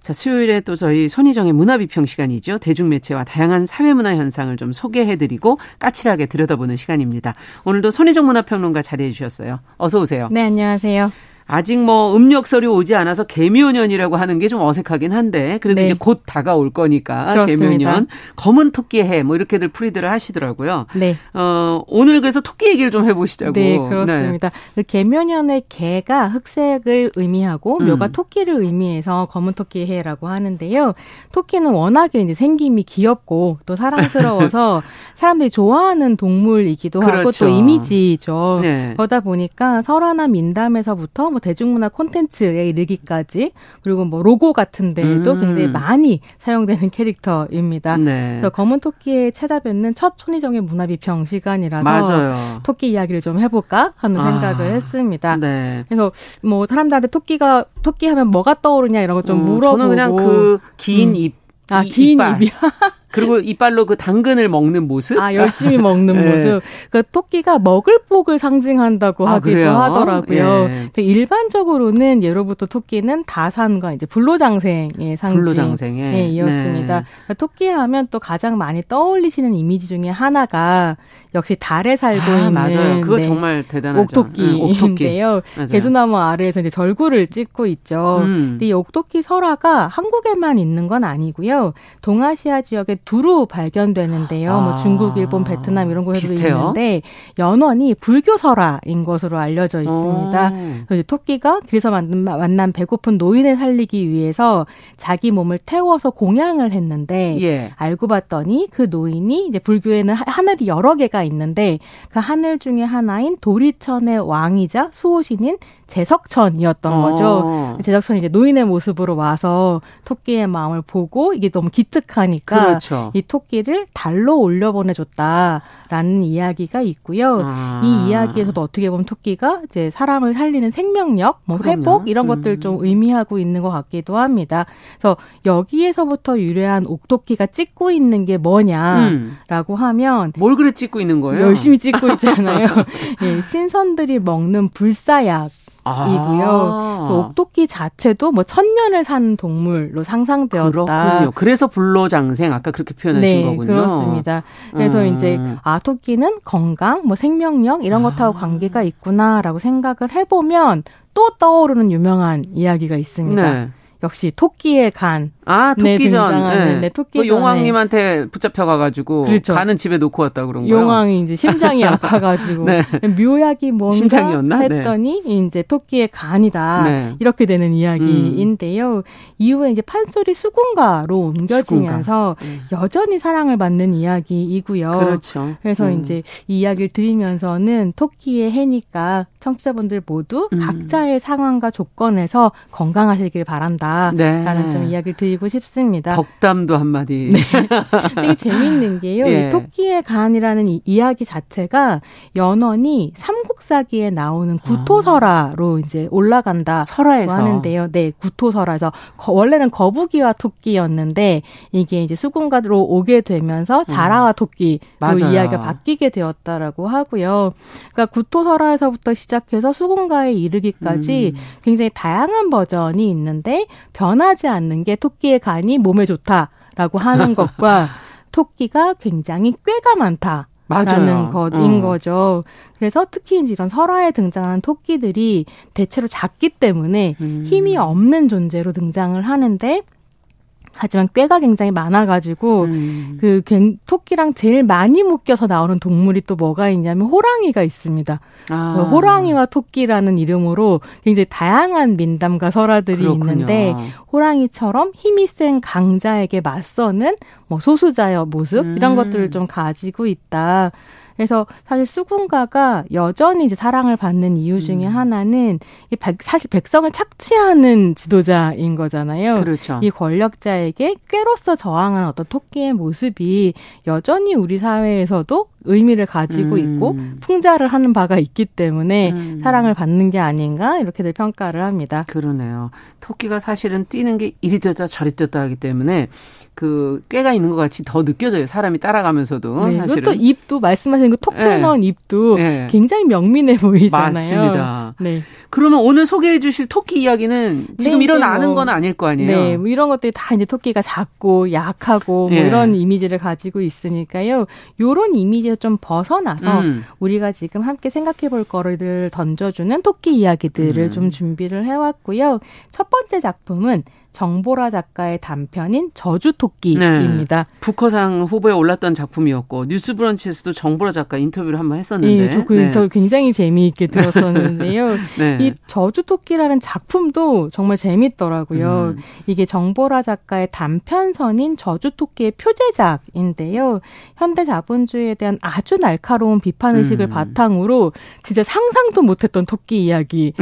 [SPEAKER 2] 자, 수요일에 또 저희 손희정의 문화비평 시간이죠. 대중매체와 다양한 사회문화 현상을 좀 소개해드리고 까칠하게 들여다보는 시간입니다. 오늘도 손희정 문화평론가 자리해 주셨어요. 어서 오세요.
[SPEAKER 6] 네, 안녕하세요.
[SPEAKER 2] 아직 뭐 음력 설이 오지 않아서 개묘년이라고 하는 게 좀 어색하긴 한데 그래도 네. 이제 곧 다가올 거니까 그렇습니다. 개묘년 검은 토끼 해뭐 이렇게들 풀이들을 하시더라고요. 네. 어 오늘 그래서 토끼 얘기를 좀 해보시자고.
[SPEAKER 6] 네 그렇습니다. 네. 그 개묘년의 개가 흑색을 의미하고 음. 묘가 토끼를 의미해서 검은 토끼 해라고 하는데요. 토끼는 워낙에 이제 생김이 귀엽고 또 사랑스러워서 사람들이 좋아하는 동물이기도 그렇죠. 하고 또 이미지죠. 네. 그러다 보니까 설화나 민담에서부터 뭐 대중문화 콘텐츠에 이르기까지 그리고 뭐 로고 같은 데에도 음. 굉장히 많이 사용되는 캐릭터입니다. 네. 그래서 검은 토끼에 찾아뵙는 첫 손희정의 문화비평 시간이라서 맞아요. 토끼 이야기를 좀 해볼까 하는 아. 생각을 했습니다. 네. 그래서 뭐 사람들한테 토끼가 토끼 하면 뭐가 떠오르냐 이런 거좀 음, 물어보고
[SPEAKER 2] 저는 그냥 그긴 음. 입,
[SPEAKER 6] 아, 긴 입이야.
[SPEAKER 2] 그리고 이빨로 그 당근을 먹는 모습?
[SPEAKER 6] 아, 열심히 먹는 네. 모습. 그 토끼가 먹을 복을 상징한다고 아, 하기도 그래요? 하더라고요. 예. 일반적으로는 예로부터 토끼는 다산과 이제 불로장생의 상징. 불로장생에. 예, 이었습니다. 네. 그러니까 토끼 하면 또 가장 많이 떠올리시는 이미지 중에 하나가 역시 달에 살고 아, 있는
[SPEAKER 2] 맞아요. 그거 네. 정말 대단하죠.
[SPEAKER 6] 옥토끼인데요. 네, 개수나무 아래에서 이제 절구를 찍고 있죠. 음. 근데 이 옥토끼 설화가 한국에만 있는 건 아니고요. 동아시아 지역의 두루 발견되는데요. 아, 뭐 중국, 일본, 베트남 이런 곳에도 비슷해요? 있는데 연원이 불교 설화인 것으로 알려져 있습니다. 그래서 토끼가 길에서 만난 배고픈 노인을 살리기 위해서 자기 몸을 태워서 공양을 했는데 예. 알고 봤더니 그 노인이 이제 불교에는 하늘이 여러 개가 있는데 그 하늘 중에 하나인 도리천의 왕이자 수호신인 제석천이었던 어. 거죠. 제석천이 이제 노인의 모습으로 와서 토끼의 마음을 보고 이게 너무 기특하니까 그렇죠. 이 토끼를 달로 올려보내줬다라는 이야기가 있고요. 아. 이 이야기에서도 어떻게 보면 토끼가 이제 사람을 살리는 생명력, 뭐 그럼요. 회복 이런 음. 것들 좀 의미하고 있는 것 같기도 합니다. 그래서 여기에서부터 유래한 옥토끼가 찍고 있는 게 뭐냐라고 음. 하면
[SPEAKER 2] 뭘 그래 찍고 있는 거예요?
[SPEAKER 6] 열심히 찍고 있잖아요. 예, 신선들이 먹는 불사약 이고요. 아. 그 옥토끼 자체도 뭐 천년을 사는 동물로 상상되었다.
[SPEAKER 2] 그렇군요. 그래서 불로장생 아까 그렇게 표현하신
[SPEAKER 6] 네,
[SPEAKER 2] 거군요.
[SPEAKER 6] 그렇습니다. 그래서 음. 이제 아 토끼는 건강, 뭐 생명력 이런 것하고 아. 관계가 있구나라고 생각을 해보면 또 떠오르는 유명한 이야기가 있습니다. 네. 역시 토끼의 간.
[SPEAKER 2] 아, 토끼전. 네. 네, 토끼전. 그 용왕님한테 붙잡혀가가지고 그렇죠. 간은 집에 놓고 왔다 그런 거요.
[SPEAKER 6] 용왕이 이제 심장이 아파가지고 네. 묘약이 뭔가 심장이었나? 네. 했더니 네. 이제 토끼의 간이다. 네. 이렇게 되는 이야기인데요. 음. 이후에 이제 판소리 수군가로 옮겨지면서 수군가. 음. 여전히 사랑을 받는 이야기이고요.
[SPEAKER 2] 그렇죠.
[SPEAKER 6] 그래서 음. 이제 이 이야기를 들으면서는 토끼의 해니까 청취자분들 모두 음. 각자의 상황과 조건에서 건강하시길 바란다. 라는 네. 좀 이야기를 드리고 싶습니다.
[SPEAKER 2] 덕담도 한마디.
[SPEAKER 6] 네. 되게 재밌는 게요. 예. 이 토끼의 간이라는 이 이야기 자체가 연원이 삼국사기에 나오는 구토설화로 아. 이제 올라간다. 설화에서 하는데요. 네, 구토설화에서 원래는 거북이와 토끼였는데 이게 이제 수군가로 오게 되면서 자라와 토끼로 음. 이야기가 바뀌게 되었다라고 하고요. 그러니까 구토설화에서부터 시작해서 수군가에 이르기까지 음. 굉장히 다양한 버전이 있는데 변하지 않는 게 토끼 의 간이 몸에 좋다라고 하는 것과 토끼가 굉장히 꾀가 많다. 라는 것인 어. 거죠. 그래서 특히 이런 설화에 등장하는 토끼들이 대체로 작기 때문에 음. 힘이 없는 존재로 등장을 하는데 하지만 꾀가 굉장히 많아가지고 음. 그 토끼랑 제일 많이 묶여서 나오는 동물이 또 뭐가 있냐면 호랑이가 있습니다. 아. 그 호랑이와 토끼라는 이름으로 굉장히 다양한 민담과 설화들이 그렇군요. 있는데 호랑이처럼 힘이 센 강자에게 맞서는 뭐 소수자의 모습 음. 이런 것들을 좀 가지고 있다. 그래서 사실 수군가가 여전히 이제 사랑을 받는 이유 중에 음. 하나는 이 백, 사실 백성을 착취하는 지도자인 거잖아요.
[SPEAKER 2] 그렇죠.
[SPEAKER 6] 이 권력자에게 꾀로서 저항하는 어떤 토끼의 모습이 여전히 우리 사회에서도 의미를 가지고 음. 있고 풍자를 하는 바가 있기 때문에 음. 사랑을 받는 게 아닌가 이렇게들 평가를 합니다.
[SPEAKER 2] 그러네요. 토끼가 사실은 뛰는 게 이리 뛰었다 저리 뛰었다 하기 때문에 그 꾀가 있는 것 같이 더 느껴져요. 사람이 따라가면서도 네, 사실은.
[SPEAKER 6] 또 입도 말씀하시는 그톡 튀어나온 네. 입도 네. 굉장히 명민해 보이잖아요.
[SPEAKER 2] 맞습니다. 네. 그러면 오늘 소개해 주실 토끼 이야기는 네, 지금 일어나는 뭐, 건 아닐 거 아니에요?
[SPEAKER 6] 네. 뭐 이런 것들이 다 이제 토끼가 작고 약하고 뭐 예. 이런 이미지를 가지고 있으니까요. 요런 이미지에서 좀 벗어나서 음. 우리가 지금 함께 생각해 볼 거를 던져주는 토끼 이야기들을 음. 좀 준비를 해왔고요. 첫 번째 작품은 정보라 작가의 단편인 저주토끼입니다. 네.
[SPEAKER 2] 부커상 후보에 올랐던 작품이었고 뉴스브런치에서도 정보라 작가 인터뷰를 한번 했었는데,
[SPEAKER 6] 네, 저그 네. 인터뷰 굉장히 재미있게 들었었는데요. 네. 이 저주토끼라는 작품도 정말 재밌더라고요. 음. 이게 정보라 작가의 단편선인 저주토끼의 표제작인데요. 현대 자본주의에 대한 아주 날카로운 비판 의식을 음. 바탕으로 진짜 상상도 못했던 토끼 이야기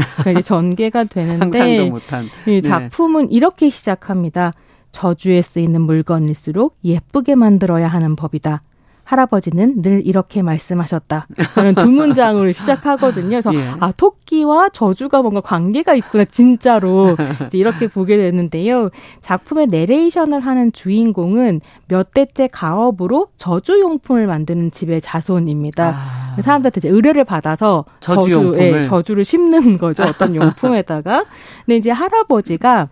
[SPEAKER 6] 전개가 되는데
[SPEAKER 2] 상상도 못한
[SPEAKER 6] 이 네. 작품은 이렇게 이렇게 시작합니다. 저주에 쓰이는 물건일수록 예쁘게 만들어야 하는 법이다. 할아버지는 늘 이렇게 말씀하셨다. 저는 두 문장으로 시작하거든요. 그래서 예. 아 토끼와 저주가 뭔가 관계가 있구나 진짜로 이렇게 보게 되는데요. 작품의 내레이션을 하는 주인공은 몇 대째 가업으로 저주 용품을 만드는 집의 자손입니다. 아. 사람들한테 이제 의뢰를 받아서 저주, 저주 예, 저주를 심는 거죠. 어떤 용품에다가. 근데 이제 할아버지가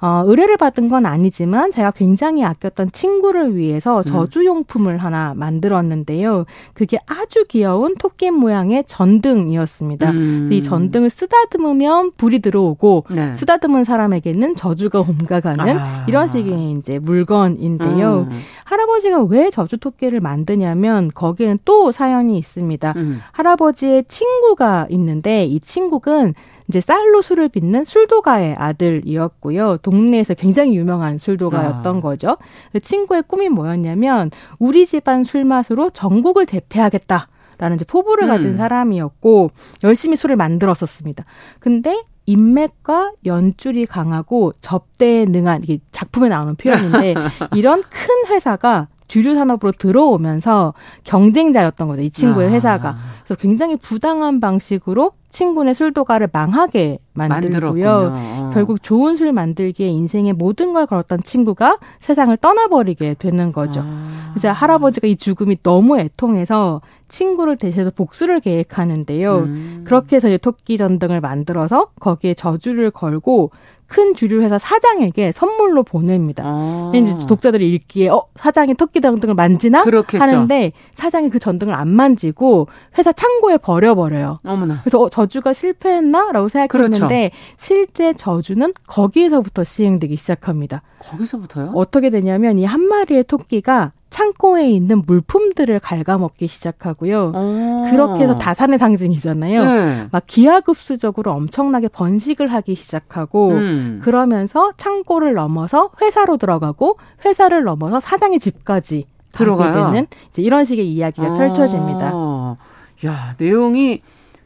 [SPEAKER 6] 어, 의뢰를 받은 건 아니지만 제가 굉장히 아꼈던 친구를 위해서 음. 저주용품을 하나 만들었는데요. 그게 아주 귀여운 토끼 모양의 전등이었습니다. 음. 이 전등을 쓰다듬으면 불이 들어오고 네. 쓰다듬은 사람에게는 저주가 옮가가는 아. 이런 식의 이제 물건인데요. 음. 할아버지가 왜 저주 토끼를 만드냐면 거기에는 또 사연이 있습니다. 음. 할아버지의 친구가 있는데 이 친구는 이제 쌀로 술을 빚는 술도가의 아들이었고요. 동네에서 굉장히 유명한 술도가였던 아. 거죠. 그 친구의 꿈이 뭐였냐면 우리 집안 술맛으로 전국을 제패하겠다. 라는 이제 포부를 음. 가진 사람이었고 열심히 술을 만들었었습니다. 근데 인맥과 연줄이 강하고 접대에 능한 이게 작품에 나오는 표현인데 이런 큰 회사가 주류 산업으로 들어오면서 경쟁자였던 거죠. 이 친구의 아. 회사가. 그래서 굉장히 부당한 방식으로 친구네 술도가를 망하게 만들고요. 만들었군요. 결국 좋은 술 만들기에 인생의 모든 걸 걸었던 친구가 세상을 떠나버리게 되는 거죠. 아. 이제 할아버지가 이 죽음이 너무 애통해서 친구를 대신해서 복수를 계획하는데요. 음. 그렇게 해서 이제 토끼 전등을 만들어서 거기에 저주를 걸고 큰 주류 회사 사장에게 선물로 보냅니다. 아. 이제 독자들이 읽기에 어 사장이 토끼 전등을 만지나 그렇겠죠. 하는데 사장이 그 전등을 안 만지고 회사 창고에 버려버려요. 어머나. 그래서 어, 저주가 실패했나라고 생각했는데 그렇죠. 실제 저주는 거기에서부터 시행되기 시작합니다.
[SPEAKER 2] 거기서부터요?
[SPEAKER 6] 어떻게 되냐면 이 한 마리의 토끼가 창고에 있는 물품들을 갉아먹기 시작하고요. 오. 그렇게 해서 다산의 상징이잖아요. 네. 막 기하급수적으로 엄청나게 번식을 하기 시작하고 음. 그러면서 창고를 넘어서 회사로 들어가고 회사를 넘어서 사장의 집까지 들어가게 되는 이제 이런 식의 이야기가 아. 펼쳐집니다.
[SPEAKER 2] 야 내용이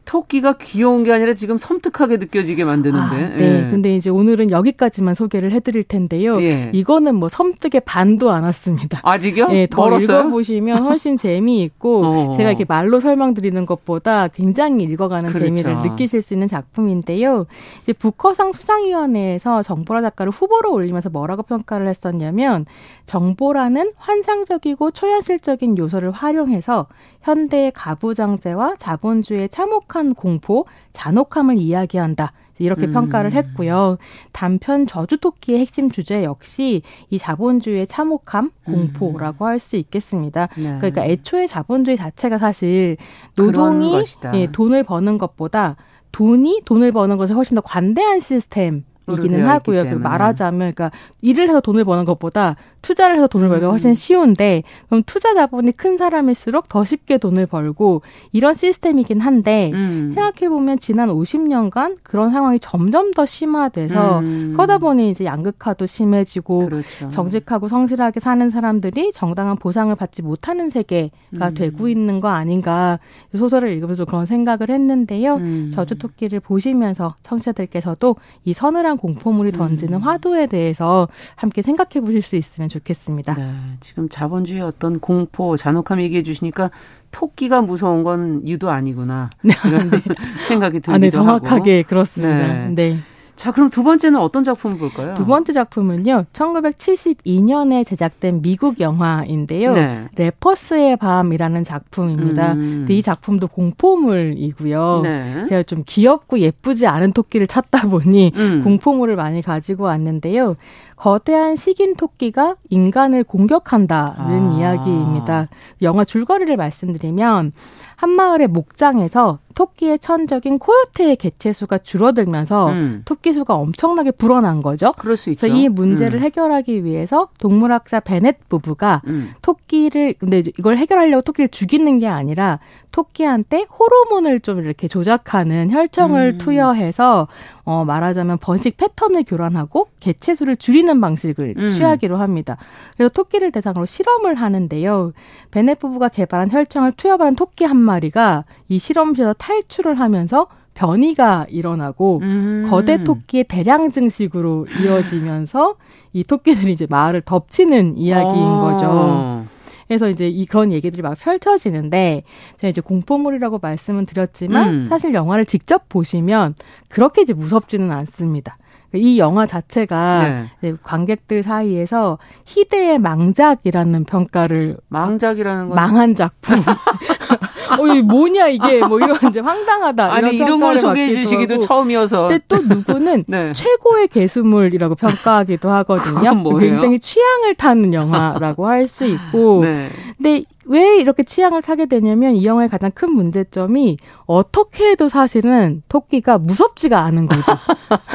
[SPEAKER 2] 토끼가 귀여운 게 아니라 지금 섬뜩하게 느껴지게 만드는데. 아,
[SPEAKER 6] 네. 예. 근데 이제 오늘은 여기까지만 소개를 해드릴 텐데요. 예. 이거는 뭐 섬뜩의 반도 안 왔습니다.
[SPEAKER 2] 아직요?
[SPEAKER 6] 예, 더 멀었어요? 읽어보시면 훨씬 재미있고 어. 제가 이렇게 말로 설명드리는 것보다 굉장히 읽어가는 그렇죠. 재미를 느끼실 수 있는 작품인데요. 이제 북커상 수상위원회에서 정보라 작가를 후보로 올리면서 뭐라고 평가를 했었냐면 정보라는 환상적이고 초현실적인 요소를 활용해서 현대의 가부장제와 자본주의의 참혹한 공포, 잔혹함을 이야기한다. 이렇게 음. 평가를 했고요. 단편 저주토끼의 핵심 주제 역시 이 자본주의의 참혹함, 공포라고 음. 할수 있겠습니다. 네. 그러니까 애초에 자본주의 자체가 사실 노동이 예, 돈을 버는 것보다 돈이 돈을 버는 것에 훨씬 더 관대한 시스템 이기는 하고요. 그 말하자면, 그러니까 일을 해서 돈을 버는 것보다 투자를 해서 돈을 벌기가 훨씬 음. 쉬운데 그럼 투자 자본이 큰 사람일수록 더 쉽게 돈을 벌고 이런 시스템이긴 한데 음. 생각해 보면 지난 50년간 그런 상황이 점점 더 심화돼서 음. 그러다 보니 이제 양극화도 심해지고 그렇죠. 정직하고 성실하게 사는 사람들이 정당한 보상을 받지 못하는 세계가 음. 되고 있는 거 아닌가 소설을 읽으면서 그런 생각을 했는데요. 음. 저주토끼를 보시면서 청취자들께서도 이 서늘한 공포물이 던지는 음. 화두에 대해서 함께 생각해 보실 수 있으면 좋겠습니다. 네,
[SPEAKER 2] 지금 자본주의 어떤 공포, 잔혹함 얘기해 주시니까 토끼가 무서운 건 유도 아니구나. 이런 네. 생각이 들기도 아, 네,
[SPEAKER 6] 정확하게
[SPEAKER 2] 하고.
[SPEAKER 6] 그렇습니다. 네. 네.
[SPEAKER 2] 자, 그럼 두 번째는 어떤 작품을 볼까요?
[SPEAKER 6] 두 번째 작품은요. 1972년에 제작된 미국 영화인데요. 네. 레퍼스의 밤이라는 작품입니다. 음. 이 작품도 공포물이고요. 네. 제가 좀 귀엽고 예쁘지 않은 토끼를 찾다 보니 음. 공포물을 많이 가지고 왔는데요. 거대한 식인 토끼가 인간을 공격한다는 아. 이야기입니다. 영화 줄거리를 말씀드리면 한 마을의 목장에서 토끼의 천적인 코요테의 개체수가 줄어들면서 음. 토끼 수가 엄청나게 불어난 거죠.
[SPEAKER 2] 그럴 수 있죠.
[SPEAKER 6] 이 문제를 음. 해결하기 위해서 동물학자 베넷 부부가 음. 토끼를 근데 이걸 해결하려고 토끼를 죽이는 게 아니라 토끼한테 호르몬을 좀 이렇게 조작하는 혈청을 음. 투여해서 어 말하자면 번식 패턴을 교란하고 개체수를 줄이는 방식을 음. 취하기로 합니다. 그래서 토끼를 대상으로 실험을 하는데요. 베넷 부부가 개발한 혈청을 투여받은 토끼 한 마리가 이 실험실에서 탈출을 하면서 변이가 일어나고 음. 거대 토끼의 대량 증식으로 이어지면서 이 토끼들이 이제 마을을 덮치는 이야기인 어. 거죠. 그래서 이제 이 그런 얘기들이 막 펼쳐지는데 제가 이제 공포물이라고 말씀은 드렸지만 음. 사실 영화를 직접 보시면 그렇게 이제 무섭지는 않습니다. 이 영화 자체가 네. 관객들 사이에서 희대의 망작이라는 평가를
[SPEAKER 2] 망작이라는 건
[SPEAKER 6] 망한 작품 어, 이 뭐냐 이게 뭐 이런 이제 황당하다.
[SPEAKER 2] 아니 이런 걸 소개해 주시기도 하고. 처음이어서.
[SPEAKER 6] 근데 또 누구는 네. 최고의 개수물이라고 평가하기도 하거든요. 굉장히 취향을 타는 영화라고 할 수 있고. 네. 근데 왜 이렇게 취향을 타게 되냐면 이 영화의 가장 큰 문제점이 어떻게 해도 사실은 토끼가 무섭지가 않은 거죠.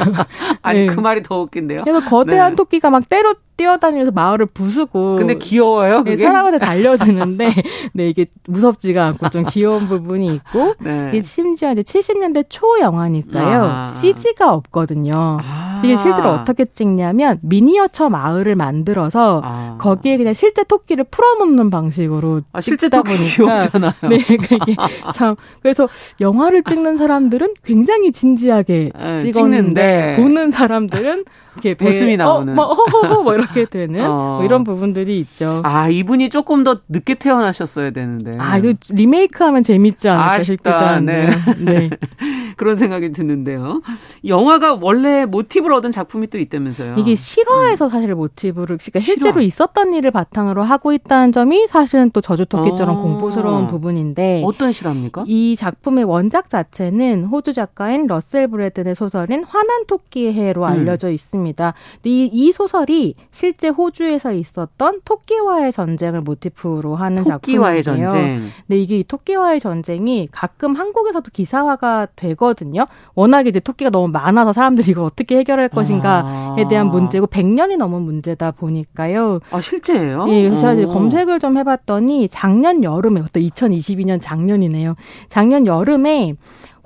[SPEAKER 2] 아니 네. 그 말이 더 웃긴데요.
[SPEAKER 6] 그래서 거대한 네. 토끼가 막 때로 뛰어다니면서 마을을 부수고.
[SPEAKER 2] 근데 귀여워요. 그게?
[SPEAKER 6] 사람한테 달려드는데, 네 이게 무섭지가 않고 좀 귀여운 부분이 있고, 네. 이게 심지어 이제 70년대 초 영화니까요. 아. CG가 없거든요. 아. 이게 실제로 어떻게 찍냐면 미니어처 마을을 만들어서 아. 거기에 그냥 실제 토끼를 풀어놓는 방식으로 아,
[SPEAKER 2] 실제 토끼 보니까 귀엽잖아요.
[SPEAKER 6] 네, 그게 참 그래서 영화를 찍는 사람들은 굉장히 진지하게 네, 찍었는데 찍는데. 보는 사람들은
[SPEAKER 2] 이렇게 웃음이 나오는.
[SPEAKER 6] 어, 뭐 허허허 뭐 이렇게 되는 어. 뭐 이런 부분들이 있죠.
[SPEAKER 2] 아 이분이 조금 더 늦게 태어나셨어야 되는데.
[SPEAKER 6] 아 이거 리메이크하면 재밌지 않을까 싶기도 네. 네.
[SPEAKER 2] 그런 생각이 드는데요. 영화가 원래 모티브를 얻은 작품이 또 있다면서요.
[SPEAKER 6] 이게 실화에서 음. 사실 모티브를 그러니까 실제로 있었던 일을 바탕으로 하고 있다는 점이 사실은 또 저주 토끼처럼 어. 공포스러운 부분인데
[SPEAKER 2] 어떤 실화입니까?
[SPEAKER 6] 이 작품의 원작 자체는 호주 작가인 러셀 브래든의 소설인 화난 토끼의 해로 음. 알려져 있습니다. 이, 이 소설이 실제 호주에서 있었던 토끼와의 전쟁을 모티프로 하는
[SPEAKER 2] 토끼와의
[SPEAKER 6] 작품이에요.
[SPEAKER 2] 전쟁.
[SPEAKER 6] 근데 이게 이 토끼와의 전쟁이 가끔 한국에서도 기사화가 되거 하거든요. 워낙에 이제 토끼가 너무 많아서 사람들이 이걸 어떻게 해결할 것인가에 아. 대한 문제고 100년이 넘은 문제다 보니까요.
[SPEAKER 2] 아, 실제예요?
[SPEAKER 6] 예, 그래서 제가 검색을 좀 해봤더니 작년 여름에, 어떤 2022년 작년이네요. 작년 여름에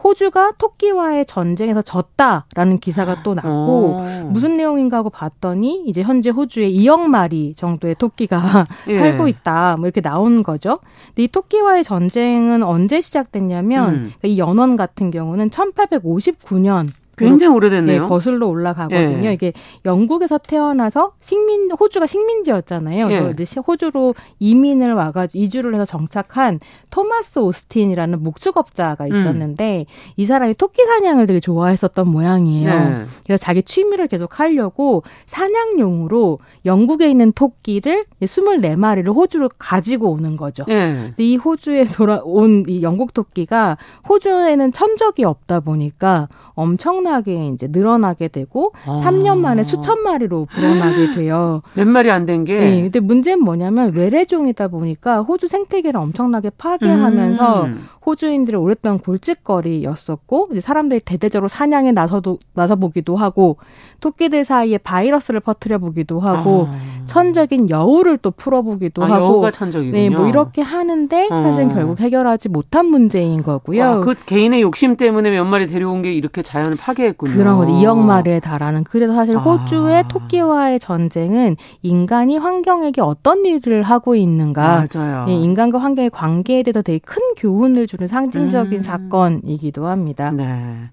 [SPEAKER 6] 호주가 토끼와의 전쟁에서 졌다라는 기사가 또 났고 어. 무슨 내용인가 하고 봤더니 이제 현재 호주에 2억 마리 정도의 토끼가 예. 살고 있다 뭐 이렇게 나온 거죠. 근데 이 토끼와의 전쟁은 언제 시작됐냐면 음. 그러니까 이 연원 같은 경우는 1859년
[SPEAKER 2] 굉장히 오래됐네요.
[SPEAKER 6] 네, 거슬러 올라가거든요. 예. 이게 영국에서 태어나서 식민 호주가 식민지였잖아요. 그래서 예. 이제 호주로 이민을 와가지고 이주를 해서 정착한 토마스 오스틴이라는 목축업자가 음. 있었는데 음. 이 사람이 토끼 사냥을 되게 좋아했었던 모양이에요. 예. 그래서 자기 취미를 계속 하려고 사냥용으로 영국에 있는 토끼를 24마리를 호주로 가지고 오는 거죠. 예. 근데 이 호주에 돌아온 이 영국 토끼가 호주에는 천적이 없다 보니까 엄청 나게 이제 늘어나게 되고 아. 3년 만에 수천 마리로 불어나게 돼요.
[SPEAKER 2] 몇 마리 안 된 게.
[SPEAKER 6] 네, 근데 문제는 뭐냐면 외래종이다 보니까 호주 생태계를 엄청나게 파괴하면서 음. 호주인들의 오랫동안 골칫거리였었고 이제 사람들이 대대적으로 사냥에 나서도 나서 보기도 하고 토끼들 사이에 바이러스를 퍼뜨려 보기도 하고 아. 천적인 여우를 또 풀어보기도
[SPEAKER 2] 아,
[SPEAKER 6] 하고
[SPEAKER 2] 여우가 천적이군요.
[SPEAKER 6] 네, 뭐 이렇게 하는데 사실 은 어. 결국 해결하지 못한 문제인 거고요. 와,
[SPEAKER 2] 그 개인의 욕심 때문에 몇 마리 데려온 게 이렇게 자연을 파 괴했군요.
[SPEAKER 6] 그런 거죠. 2억 마리에 달하는. 그래서 사실 아. 호주의 아. 토끼와의 전쟁은 인간이 환경에게 어떤 일을 하고 있는가,
[SPEAKER 2] 맞아요.
[SPEAKER 6] 예, 인간과 환경의 관계에 대해서 되게 큰 교훈을 주는 상징적인 음. 사건이기도 합니다.
[SPEAKER 2] 네.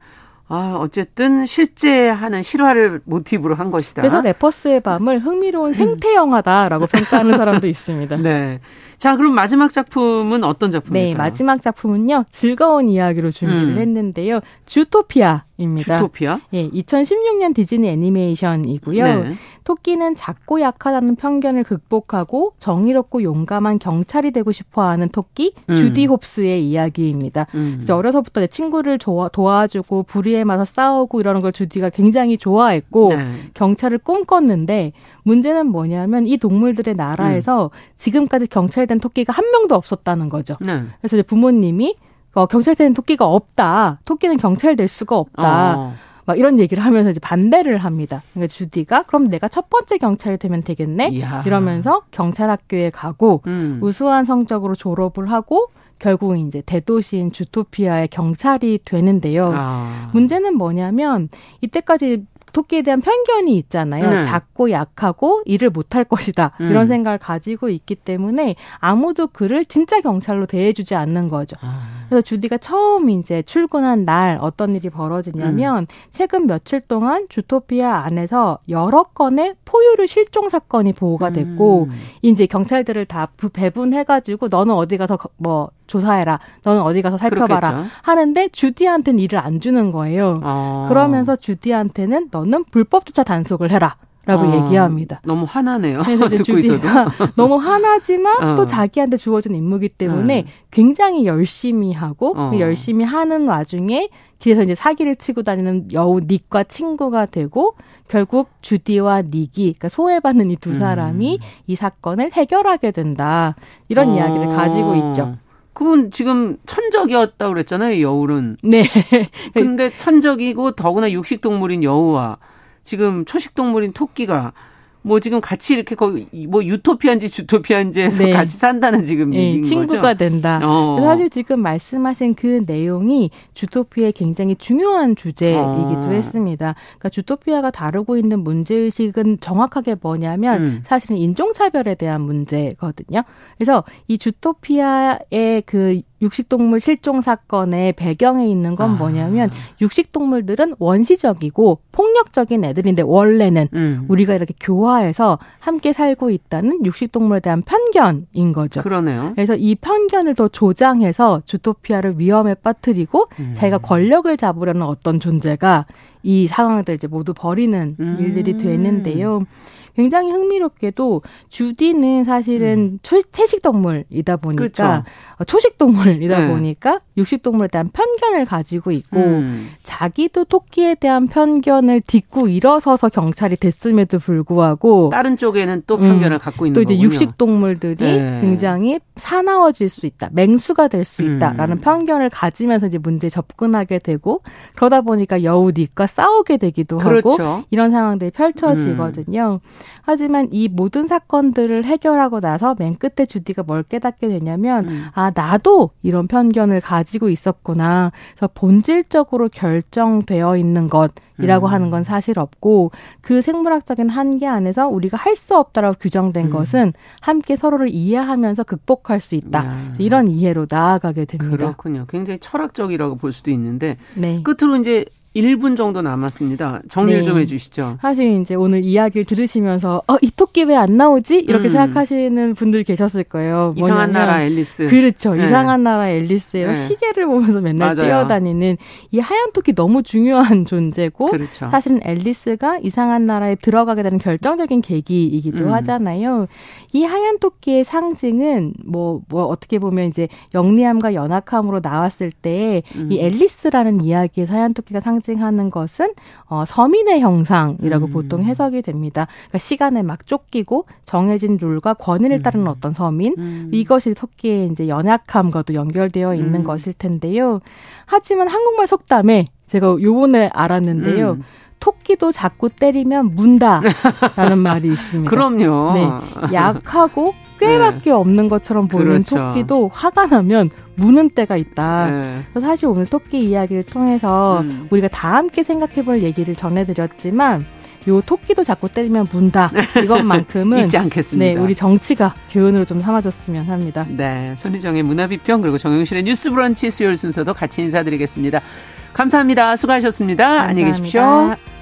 [SPEAKER 2] 아, 어쨌든 실제 하는 실화를 모티브로 한 것이다.
[SPEAKER 6] 그래서 레퍼스의 밤을 흥미로운 생태 영화다라고 평가하는 사람도 있습니다.
[SPEAKER 2] 네. 자, 그럼 마지막 작품은 어떤 작품일까요?
[SPEAKER 6] 네, 마지막 작품은요. 즐거운 이야기로 준비를 음. 했는데요. 주토피아 입니다.
[SPEAKER 2] 주토피아?
[SPEAKER 6] 예, 2016년 디즈니 애니메이션이고요. 네. 토끼는 작고 약하다는 편견을 극복하고 정의롭고 용감한 경찰이 되고 싶어하는 토끼 음. 주디 홉스의 이야기입니다. 음. 그래서 어려서부터 친구를 도와, 도와주고 불의에 맞서 싸우고 이러는 걸 주디가 굉장히 좋아했고 네. 경찰을 꿈꿨는데 문제는 뭐냐면 이 동물들의 나라에서 음. 지금까지 경찰된 토끼가 한 명도 없었다는 거죠. 네. 그래서 부모님이 어, 경찰된 토끼가 없다. 토끼는 경찰 될 수가 없다. 어. 막 이런 얘기를 하면서 이제 반대를 합니다. 그러니까 주디가 그럼 내가 첫 번째 경찰이 되면 되겠네. 이야. 이러면서 경찰 학교에 가고 음. 우수한 성적으로 졸업을 하고 결국 이제 대도시인 주토피아의 경찰이 되는데요. 아. 문제는 뭐냐면 이때까지 토끼에 대한 편견이 있잖아요. 네. 작고 약하고 일을 못할 것이다. 음. 이런 생각을 가지고 있기 때문에 아무도 그를 진짜 경찰로 대해주지 않는 거죠. 아. 그래서 주디가 처음 이제 출근한 날 어떤 일이 벌어지냐면 음. 최근 며칠 동안 주토피아 안에서 여러 건의 포유류 실종 사건이 보고가 됐고 음. 이제 경찰들을 다 배분해가지고 너는 어디 가서 뭐 조사해라. 너는 어디 가서 살펴봐라. 그렇겠죠. 하는데 주디한테는 일을 안 주는 거예요. 아. 그러면서 주디한테는 너는 불법 주차 단속을 해라. 어, 얘기합니다.
[SPEAKER 2] 너무 화나네요. 그래서 이제 듣고
[SPEAKER 6] 주디가 너무 화나지만 어. 또 자기한테 주어진 임무이기 때문에 음. 굉장히 열심히 하고 어. 그 열심히 하는 와중에 길에서 이제 사기를 치고 다니는 여우 닉과 친구가 되고 결국 주디와 닉이 그러니까 소외받는 이 두 사람이 음. 이 사건을 해결하게 된다. 이런 어. 이야기를 가지고 있죠.
[SPEAKER 2] 그건 지금 천적이었다 고 그랬잖아요, 여울은. 네. 근데 천적이고 더구나 육식 동물인 여우와 지금 초식 동물인 토끼가 뭐 지금 같이 이렇게 거기 뭐 유토피아인지 주토피아인지에서 네. 같이 산다는 지금 네,
[SPEAKER 6] 친구가
[SPEAKER 2] 거죠?
[SPEAKER 6] 된다. 어. 사실 지금 말씀하신 그 내용이 주토피아의 굉장히 중요한 주제이기도 어. 했습니다. 그러니까 주토피아가 다루고 있는 문제 의식은 정확하게 뭐냐면 음. 사실은 인종차별에 대한 문제거든요. 그래서 이 주토피아의 그 육식동물 실종 사건의 배경에 있는 건 아. 뭐냐면 육식동물들은 원시적이고 폭력적인 애들인데 원래는 음. 우리가 이렇게 교화해서 함께 살고 있다는 육식동물에 대한 편견인 거죠.
[SPEAKER 2] 그러네요.
[SPEAKER 6] 그래서 이 편견을 더 조장해서 주토피아를 위험에 빠뜨리고 음. 자기가 권력을 잡으려는 어떤 존재가 이 상황들 이제 모두 버리는 음. 일들이 되는데요. 굉장히 흥미롭게도 주디는 사실은 음. 초, 채식 동물이다 보니까 그렇죠. 초식 동물이다 네. 보니까 육식 동물에 대한 편견을 가지고 있고 음. 자기도 토끼에 대한 편견을 딛고 일어서서 경찰이 됐음에도 불구하고
[SPEAKER 2] 다른 쪽에는 또 편견을 음. 갖고 있는
[SPEAKER 6] 또 이제
[SPEAKER 2] 거군요.
[SPEAKER 6] 육식 동물들이 네. 굉장히 사나워질 수 있다, 맹수가 될 수 있다라는 음. 편견을 가지면서 이제 문제에 접근하게 되고 그러다 보니까 여우니까 싸우게 되기도 그렇죠. 하고 이런 상황들이 펼쳐지거든요. 음. 하지만 이 모든 사건들을 해결하고 나서 맨 끝에 주디가 뭘 깨닫게 되냐면 음. 아 나도 이런 편견을 가지고 있었구나. 그래서 본질적으로 결정되어 있는 것 이라고 음. 하는 건 사실 없고 그 생물학적인 한계 안에서 우리가 할 수 없다라고 규정된 음. 것은 함께 서로를 이해하면서 극복할 수 있다. 야. 이런 이해로 나아가게 됩니다.
[SPEAKER 2] 그렇군요. 굉장히 철학적이라고 볼 수도 있는데 네. 끝으로 이제 1분 정도 남았습니다. 정리를 네. 좀 해주시죠.
[SPEAKER 6] 사실 이제 오늘 이야기를 들으시면서 어, 이 토끼 왜 안 나오지? 이렇게 음. 생각하시는 분들 계셨을 거예요.
[SPEAKER 2] 이상한 나라 앨리스.
[SPEAKER 6] 그렇죠. 네. 이상한 나라 앨리스의 네. 시계를 보면서 맨날 맞아요. 뛰어다니는 이 하얀 토끼 너무 중요한 존재고 그렇죠. 사실은 앨리스가 이상한 나라에 들어가게 되는 결정적인 계기이기도 음. 하잖아요. 이 하얀 토끼의 상징은 뭐, 뭐 어떻게 보면 이제 영리함과 연약함으로 나왔을 때이 음. 앨리스라는 이야기의 하얀 토끼가 상 상징하는 것은 어, 서민의 형상이라고 음. 보통 해석이 됩니다. 그러니까 시간에 막 쫓기고 정해진 룰과 권위를 음. 따르는 어떤 서민 음. 이것이 토끼의 이제 연약함과도 연결되어 있는 음. 것일 텐데요. 하지만 한국말 속담에 제가 요번에 알았는데요. 음. 토끼도 자꾸 때리면 문다라는 말이 있습니다.
[SPEAKER 2] 그럼요. 네,
[SPEAKER 6] 약하고 꾀밖에 네. 없는 것처럼 보이는 그렇죠. 토끼도 화가 나면 무는 때가 있다. 네. 사실 오늘 토끼 이야기를 통해서 음. 우리가 다 함께 생각해볼 얘기를 전해드렸지만 요 토끼도 자꾸 때리면 문다 이것만큼은
[SPEAKER 2] 잊지 않겠습니다.
[SPEAKER 6] 네, 우리 정치가 교훈으로 좀 삼아줬으면 합니다.
[SPEAKER 2] 네, 손희정의 문화비평 그리고 정영실의 뉴스브런치 수요일 순서도 같이 인사드리겠습니다. 감사합니다. 수고하셨습니다. 감사합니다. 안녕히 계십시오.